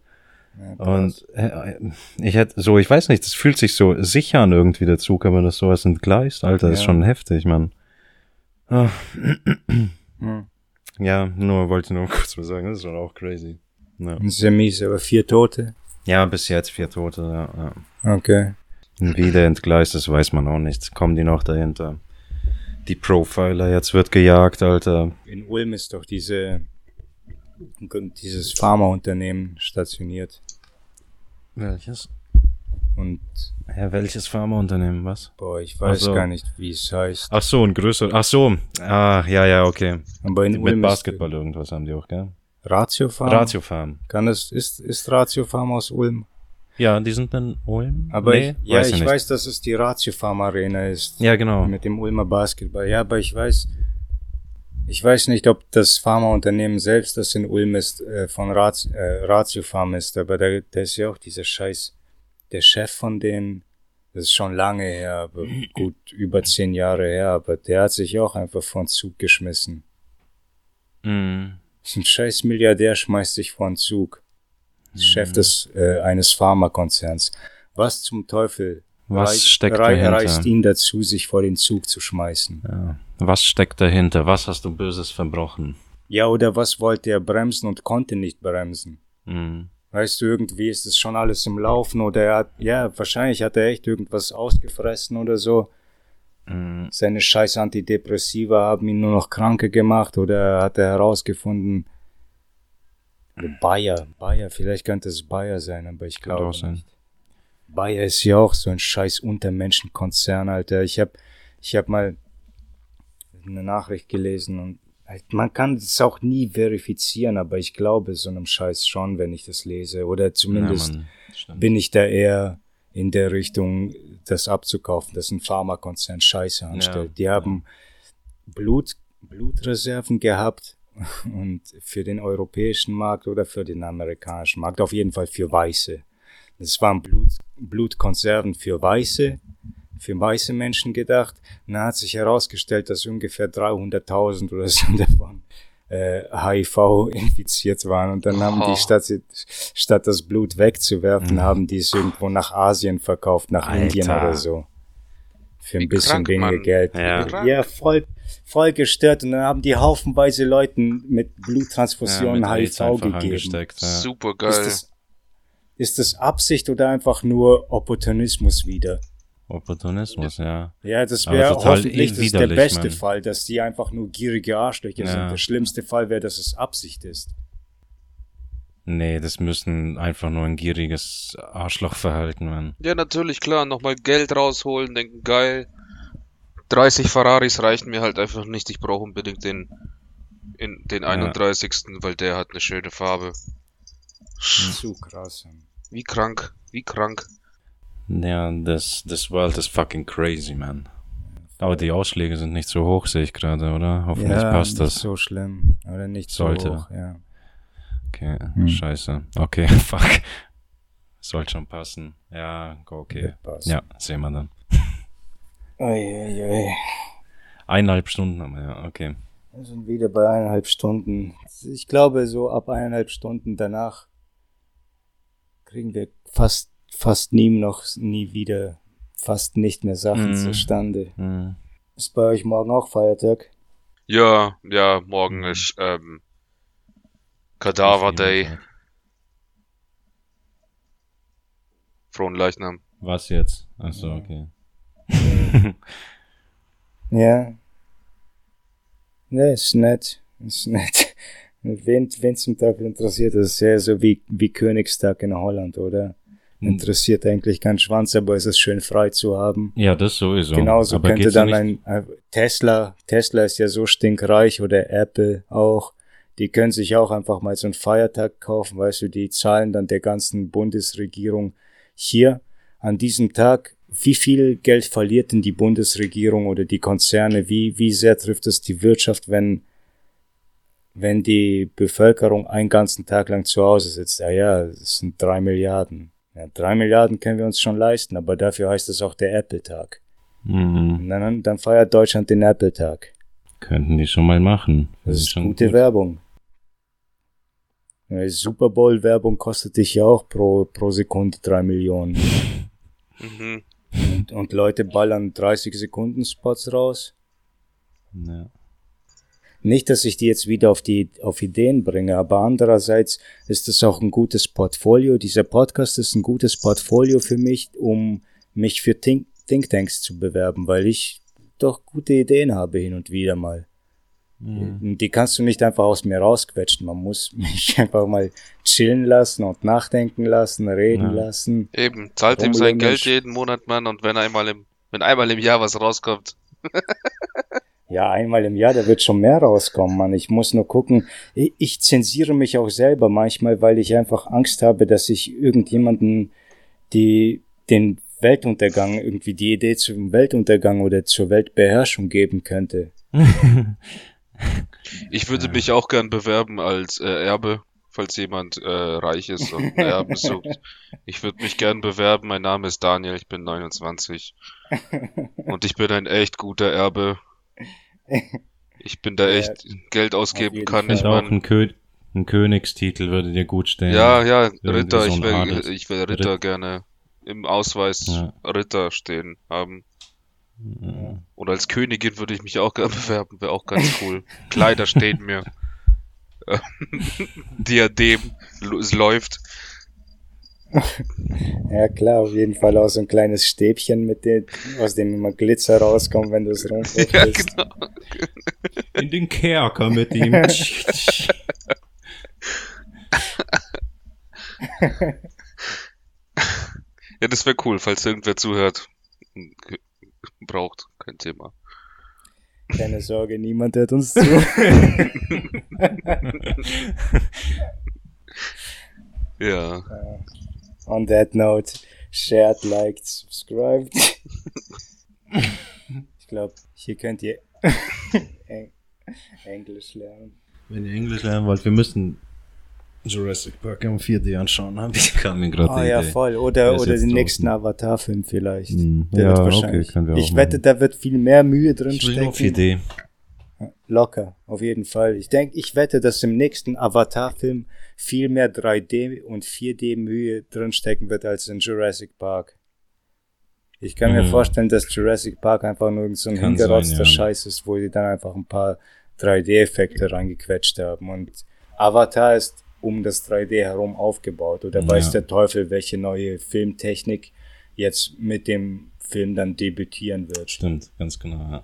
Ja, und äh, ich hätte so, ich weiß nicht, das fühlt sich so sicher an irgendwie der Zug, aber das sowas entgleist, Alter, ja. ist schon heftig, man. Ah. Hm. Ja, nur wollte nur (laughs) kurz mal sagen, das ist schon auch crazy. Ja. Sehr mies, aber vier Tote. Ja, bis jetzt vier Tote, ja. ja. Okay. Wie der entgleist ist, weiß man auch nicht. Kommen die noch dahinter? Die Profiler, jetzt wird gejagt, Alter. In Ulm ist doch diese, dieses Pharmaunternehmen stationiert. Welches? Und. Ja, welches Pharmaunternehmen, was? Boah, ich weiß so. gar nicht, wie es heißt. Ach so, ein größer. Ach so. Ah, ja, ja, okay. Aber in Mit Ulm Basketball irgendwas haben die auch, gell? Ratio Farm? Ratio Farm. Kann das, ist, ist Ratio Farm aus Ulm? Ja, die sind in Ulm. Aber nee, ich, ja, weiß ich, weiß, dass es die Ratio Farm Arena ist. Ja, genau. Mit dem Ulmer Basketball. Ja, aber ich weiß, ich weiß nicht, ob das Pharmaunternehmen selbst, das in Ulm ist, äh, von Ratio, äh, Ratio Farm ist, aber da, da ist ja auch dieser Scheiß, der Chef von denen, das ist schon lange her, aber (clears throat) gut über zehn Jahre her, aber der hat sich auch einfach vor den Zug geschmissen. Mhm. Ein scheiß Milliardär schmeißt sich vor den Zug. Chef des äh, eines Pharmakonzerns. Was zum Teufel was reicht, steckt rei dahinter? reißt ihn dazu, sich vor den Zug zu schmeißen? Ja. Was steckt dahinter? Was hast du Böses verbrochen? Ja, oder was wollte er bremsen und konnte nicht bremsen? Mhm. Weißt du, irgendwie ist es schon alles im Laufen oder er hat, ja, wahrscheinlich hat er echt irgendwas ausgefressen oder so. Mhm. Seine scheiß Antidepressiva haben ihn nur noch kranke gemacht oder hat er herausgefunden, Bayer, Bayer, vielleicht könnte es Bayer sein, aber ich glaube nicht. Sein. Bayer ist ja auch so ein scheiß Untermenschenkonzern, Alter. Ich hab, ich hab mal eine Nachricht gelesen und halt, man kann es auch nie verifizieren, aber ich glaube so einem Scheiß schon, wenn ich das lese. Oder zumindest ja, bin ich da eher in der Richtung, das abzukaufen, dass ein Pharmakonzern Scheiße anstellt. Ja, Die haben ja. Blut, Blutreserven gehabt, und für den europäischen Markt oder für den amerikanischen Markt, auf jeden Fall für Weiße. Das waren Blut, Blutkonserven für Weiße, für weiße Menschen gedacht. Und dann hat sich herausgestellt, dass ungefähr 300.000 oder so (laughs) davon äh, HIV infiziert waren. Und dann oh. haben die, statt, statt das Blut wegzuwerfen, mhm. haben die es irgendwo nach Asien verkauft, nach Alter. Indien oder so. Für ein Wie bisschen krank, weniger Mann. Geld. Ja. ja, voll, voll gestört. Und dann haben die haufenweise Leuten mit Bluttransfusionen ja, HIV gegeben. Ja. Super geil. Ist das, ist das Absicht oder einfach nur Opportunismus wieder? Opportunismus, ja. Ja, das wäre hoffentlich das der beste man. Fall, dass die einfach nur gierige Arschlöcher ja. sind. Der schlimmste Fall wäre, dass es Absicht ist. Nee, das müssen einfach nur ein gieriges Arschlochverhalten werden. Ja, natürlich, klar. Nochmal Geld rausholen, denken, geil. 30 Ferraris reichen mir halt einfach nicht. Ich brauche unbedingt den, in, den 31. Ja. weil der hat eine schöne Farbe. Zu krass. Wie krank, wie krank. Ja, das, das World ist fucking crazy, man. Aber die Ausschläge sind nicht so hoch, sehe ich gerade, oder? Hoffentlich ja, passt das. Nicht so schlimm. Oder nicht Sollte. so hoch, ja. Okay, hm. scheiße. Okay, (laughs) fuck. Sollte schon passen. Ja, okay. Ja, sehen wir dann. Uiuiui. Eineinhalb Stunden haben wir, ja, okay. Wir sind wieder bei eineinhalb Stunden. Ich glaube, so ab eineinhalb Stunden danach kriegen wir fast, fast nie noch, nie wieder, fast nicht mehr Sachen mm. zustande. Mm. Ist bei euch morgen auch Feiertag? Ja, ja, morgen ist ähm, Kadaver Day. Frohen Leichnam. Was jetzt? Achso, okay. (laughs) ja. Ja, ist nett. Ist nett. (laughs) Wen, wen zum Teufel interessiert, das ist ja so wie, wie Königstag in Holland, oder? Hm. Interessiert eigentlich keinen Schwanz, aber es ist schön frei zu haben. Ja, das sowieso. Genauso aber könnte dann ein äh, Tesla, Tesla ist ja so stinkreich oder Apple auch die können sich auch einfach mal so einen Feiertag kaufen, weißt du, die zahlen dann der ganzen Bundesregierung hier an diesem Tag, wie viel Geld verliert denn die Bundesregierung oder die Konzerne, wie, wie sehr trifft es die Wirtschaft, wenn, wenn die Bevölkerung einen ganzen Tag lang zu Hause sitzt? Ja, ja, das sind drei Milliarden. Ja, drei Milliarden können wir uns schon leisten, aber dafür heißt es auch der Apple-Tag. Mhm. Dann, dann feiert Deutschland den Apple-Tag. Könnten die schon mal machen. Das, das ist gute gut. Werbung. Super Bowl Werbung kostet dich ja auch pro, pro Sekunde drei Millionen. (laughs) Mhm. Und, und, Leute ballern 30 Sekunden Spots raus. Ja. Nicht, dass ich die jetzt wieder auf die, auf Ideen bringe, aber andererseits ist es auch ein gutes Portfolio. Dieser Podcast ist ein gutes Portfolio für mich, um mich für Think, Thinktanks zu bewerben, weil ich doch gute Ideen habe hin und wieder mal. Mhm. Die kannst du nicht einfach aus mir rausquetschen. Man muss (laughs) mich einfach mal chillen lassen und nachdenken lassen, reden ja. lassen. Eben, zahlt ihm sein Geld jeden Monat, Mann, und wenn einmal im, wenn einmal im Jahr was rauskommt. (laughs) ja, einmal im Jahr, da wird schon mehr rauskommen, Mann. Ich muss nur gucken. Ich, ich zensiere mich auch selber manchmal, weil ich einfach Angst habe, dass ich irgendjemanden die, den Weltuntergang, irgendwie die Idee zum Weltuntergang oder zur Weltbeherrschung geben könnte. (laughs) Ich würde ja. mich auch gern bewerben als äh, Erbe, falls jemand äh, reich ist und Erbe (laughs) sucht. Ich würde mich gern bewerben. Mein Name ist Daniel, ich bin 29. (laughs) Und ich bin ein echt guter Erbe. Ich bin da echt ja, Geld ausgeben kann. Ich meine, ein, Kö ein Königstitel würde dir gut stehen. Ja, ja, Ritter. So ich will, ich will Ritter Ritt gerne im Ausweis ja. Ritter stehen haben. Oder als Königin würde ich mich auch gerne (laughs) bewerben, wäre auch ganz cool. Kleider stehen mir. (laughs) Diadem, es läuft. (laughs) Ja klar, auf jeden Fall auch so ein kleines Stäbchen, mit dem, aus dem immer Glitzer rauskommt, wenn du es rumdrehst. Ja, genau. In den Kerker mit ihm. ja, das wäre cool, falls irgendwer zuhört braucht. Kein Thema. Keine Sorge, niemand hört uns zu. (laughs) ja. Uh, on that note, shared, liked, subscribed. ich glaube, hier könnt ihr (laughs) Englisch lernen. Wenn ihr Englisch lernen wollt, wir müssen Jurassic Park im 4D anschauen, ich kam mir gerade Ah ja, voll. Oder, oder den nächsten Avatar-Film vielleicht. Mm, der ja, wird wahrscheinlich. Okay, können wir ich wette, da wird viel mehr Mühe drin ich will stecken. Nur 4D. Locker, auf jeden Fall. Ich denke, ich wette, dass im nächsten Avatar-Film viel mehr 3D und 4D Mühe drin stecken wird als in Jurassic Park. Ich kann mhm. mir vorstellen, dass Jurassic Park einfach nur so ein hingerotzter ja. Scheiß ist, wo die dann einfach ein paar 3D-Effekte reingequetscht haben. Und Avatar ist um das 3D herum aufgebaut. Oder weiß der Teufel, welche neue Filmtechnik jetzt mit dem Film dann debütieren wird. Stimmt, ganz genau, ja.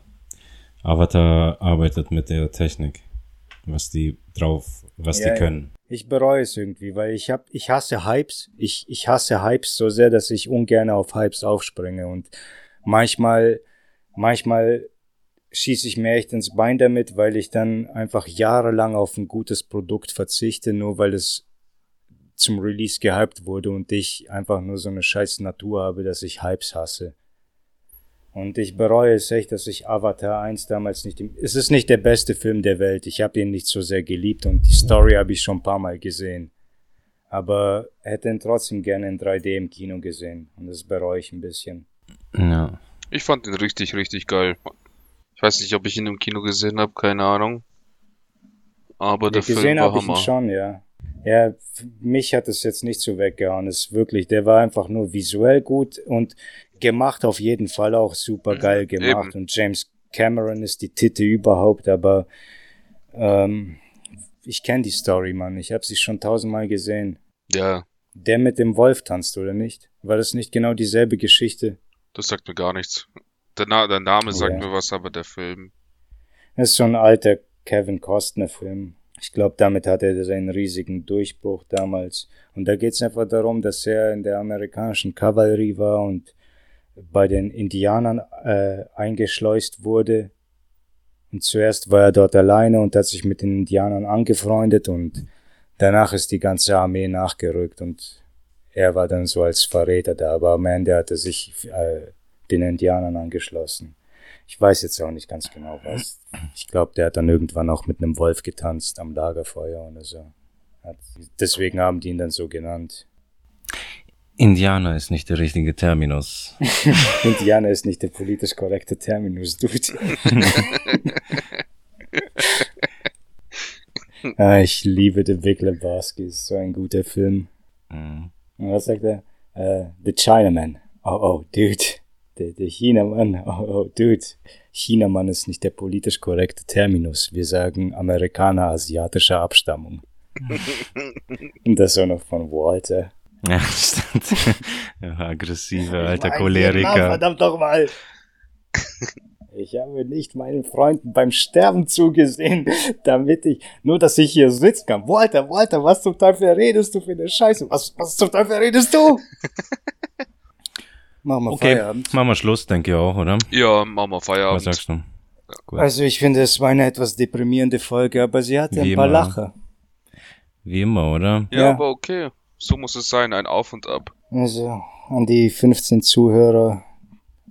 Avatar arbeitet mit der Technik, was die drauf, was ja, die können. Ich bereue es irgendwie, weil ich hab, ich hasse Hypes. Ich, ich hasse Hypes so sehr, dass ich ungern auf Hypes aufspringe und manchmal, manchmal schieße ich mir echt ins Bein damit, weil ich dann einfach jahrelang auf ein gutes Produkt verzichte, nur weil es zum Release gehypt wurde und ich einfach nur so eine scheiß Natur habe, dass ich Hypes hasse. Und ich bereue es echt, dass ich Avatar 1 damals nicht im, es ist nicht der beste Film der Welt. Ich habe ihn nicht so sehr geliebt und die Story habe ich schon ein paar Mal gesehen. Aber hätte ihn trotzdem gerne in 3D im Kino gesehen. Und das bereue ich ein bisschen. Ja. Ich fand ihn richtig, richtig geil. Ich weiß nicht, ob ich ihn im Kino gesehen habe, keine Ahnung. Aber der ja, Film war Hammer. Ich ihn schon, ja. Ja, mich hat es jetzt nicht so weggehauen. Es ist wirklich, der war einfach nur visuell gut und gemacht auf jeden Fall auch super mhm, geil gemacht. Eben. Und James Cameron ist die Titte überhaupt, aber ähm, ich kenne die Story, Mann. Ich habe sie schon tausendmal gesehen. Ja. Der mit dem Wolf tanzt, oder nicht? War das nicht genau dieselbe Geschichte? Das sagt mir gar nichts. Der, Na der Name sagt ja. mir was, aber der Film. Das ist so ein alter Kevin Costner-Film. Ich glaube, damit hat er seinen riesigen Durchbruch damals. Und da geht es einfach darum, dass er in der amerikanischen Kavallerie war und bei den Indianern äh, eingeschleust wurde. Und zuerst war er dort alleine und hat sich mit den Indianern angefreundet und danach ist die ganze Armee nachgerückt und er war dann so als Verräter da, aber am Ende hat er sich äh, den Indianern angeschlossen. Ich weiß jetzt auch nicht ganz genau was. Ich glaube, der hat dann irgendwann auch mit einem Wolf getanzt am Lagerfeuer oder so. Deswegen haben die ihn dann so genannt. Indianer ist nicht der richtige Terminus. (laughs) Indianer ist nicht der politisch korrekte Terminus, dude. (laughs) ah, ich liebe The Big Lebowski, ist so ein guter Film. Mhm. Und was sagt er? Uh, the Chinaman. Oh, oh, dude der, der Chinamann, (laughs) oh, oh, dude, Chinamann ist nicht der politisch korrekte Terminus. Wir sagen Amerikaner asiatischer Abstammung. (laughs) Und das auch noch von Walter. Ja, (laughs) stimmt. Ja, aggressive alter Choleriker. verdammt doch mal. Ich habe nicht meinen Freunden beim Sterben zugesehen, damit ich, nur dass ich hier sitzen kann. Walter, Walter, was zum Teufel redest du für eine Scheiße? Was, was zum Teufel redest du? Machen wir okay, Feierabend. Machen wir Schluss, denke ich auch, oder? Ja, machen wir Feierabend. Was sagst du? Ja, also ich finde, es war eine etwas deprimierende Folge, aber sie hatte Wie ein paar immer. Lacher. Wie immer, oder? Ja, ja, aber okay. So muss es sein, ein Auf und Ab. Also, an die 15 Zuhörer,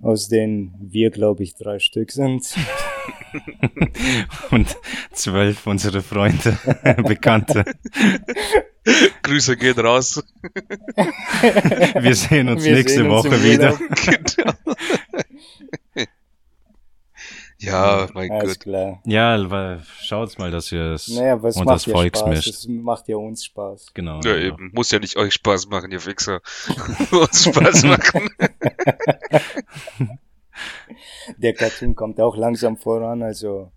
aus denen wir, glaube ich, drei Stück sind. (laughs) und zwölf unsere Freunde, (laughs) Bekannte. (laughs) (laughs) Grüße gehen raus. (laughs) Wir sehen uns Wir nächste sehen uns Woche wieder. (laughs) ja, mein Alles Gott. Klar. Ja, schaut mal, dass ihr es naja, was und das Spaß? mischt. Es macht ja uns Spaß. Genau. Ja, genau. eben. Muss ja nicht euch Spaß machen, ihr Wichser. uns Spaß machen. Der Cartoon kommt auch langsam voran, also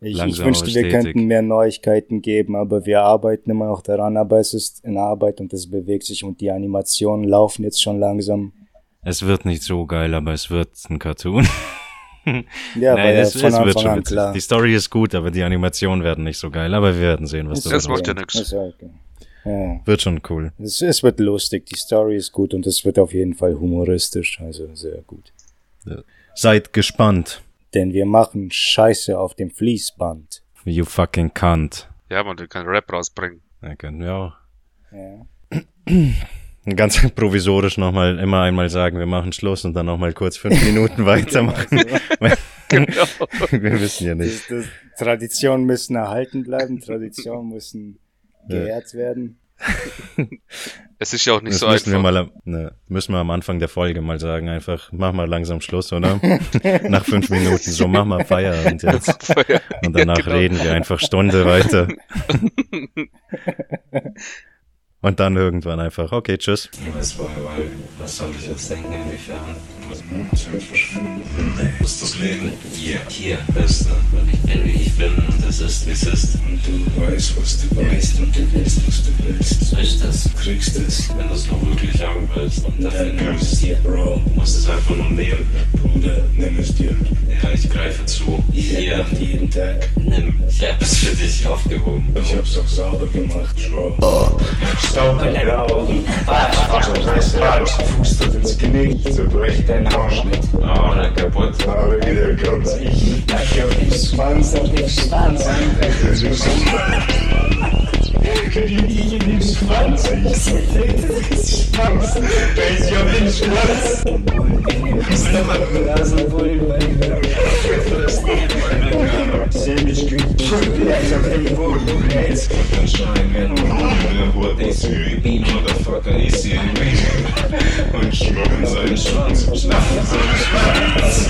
ich, ich wünschte, wir könnten mehr Neuigkeiten geben, aber wir arbeiten immer noch daran, aber es ist in Arbeit und es bewegt sich und die Animationen laufen jetzt schon langsam. Es wird nicht so geil, aber es wird ein Cartoon. (laughs) ja, Nein, es, es wird schon klar. Die Story ist gut, aber die Animationen werden nicht so geil, aber wir werden sehen, was das, das macht ja nichts. Okay. Ja. Wird schon cool. Es, es, wird lustig, die Story ist gut und es wird auf jeden Fall humoristisch, also sehr gut. Seid gespannt. Denn wir machen Scheiße auf dem Fließband. You fucking cunt. Ja, man, du kannst Rap rausbringen. Ja, können wir auch. Ja. (clears throat) Ganz provisorisch nochmal immer einmal sagen, wir machen Schluss und dann nochmal kurz fünf Minuten (laughs) weitermachen. (laughs) genau. (laughs) wir wissen ja nicht. Das, das, Traditionen müssen erhalten bleiben, Traditionen müssen geehrt werden. (laughs) es ist ja auch nicht das so müssen einfach. Wir mal, ne, müssen wir am Anfang der Folge mal sagen, einfach, mach mal langsam Schluss, oder? (laughs) Nach fünf Minuten, so mach mal Feierabend (laughs) jetzt. Feierabend. Und danach ja, genau. reden wir einfach Stunde weiter. Und dann irgendwann einfach, okay, tschüss. Was soll ich jetzt denken, inwiefern? Zeit verschwenden. Nee, das ist das Leben. Hier, hier, Beste. Ich bin, wie ich bin und es ist, wie es ist. Und du weißt, was du weißt und du willst, was du willst. So ist das. Du kriegst es, wenn du es noch wirklich haben willst. Und dafür nimm es dir, Bro. Du musst es einfach nur nehmen. Bruder, nimm es dir. Ja, ich greife zu. Hier, jeden Tag. Nimm. Ich hab es für dich aufgehoben. Ich hab's auch sauber gemacht, Bro. Oh. Staub in den Augen. Falsch, falsch. Fuß ins Knie. Zerbrech deinen Haarschnitt. Haare kaputt. Haare wieder ganz ich. Ich hab den Schwanz auf den Schwanz. Ich in den Schwanz. Ich Schwanz. Ich hab den Schwanz. Sandwich ich hab den Boden. Jetzt kommt ein Schein, wenn du What they see, motherfucker, they see Und schnuppen seinen Schwanz. Schnappen seinen Schwanz.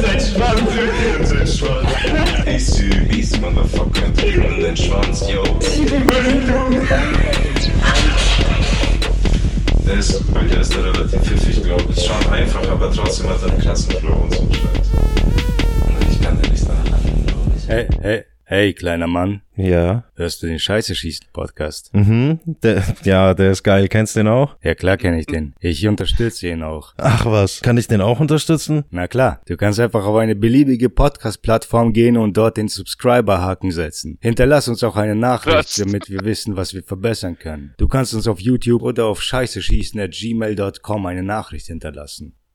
Sein Schwanz. Sein Schwanz. Ich see, beast, motherfucker, drüben den Schwanz, yo. Der ist, der ist relativ pfiffig, glaube ich. Schon einfach, aber trotzdem hat er einen krassen Flow und so Scheiß. Ich kann dir nichts daran glaube ich. Hey, hey. Hey, kleiner Mann. Ja. Hörst du den Scheiße schießen Podcast? Mhm. Der, ja, der ist geil. Kennst du den auch? Ja, klar kenne ich den. Ich unterstütze ihn auch. Ach was, kann ich den auch unterstützen? Na klar. Du kannst einfach auf eine beliebige Podcast-Plattform gehen und dort den Subscriber-Haken setzen. Hinterlass uns auch eine Nachricht, was? damit wir wissen, was wir verbessern können. Du kannst uns auf YouTube oder auf scheißeschießen at gmail.com eine Nachricht hinterlassen.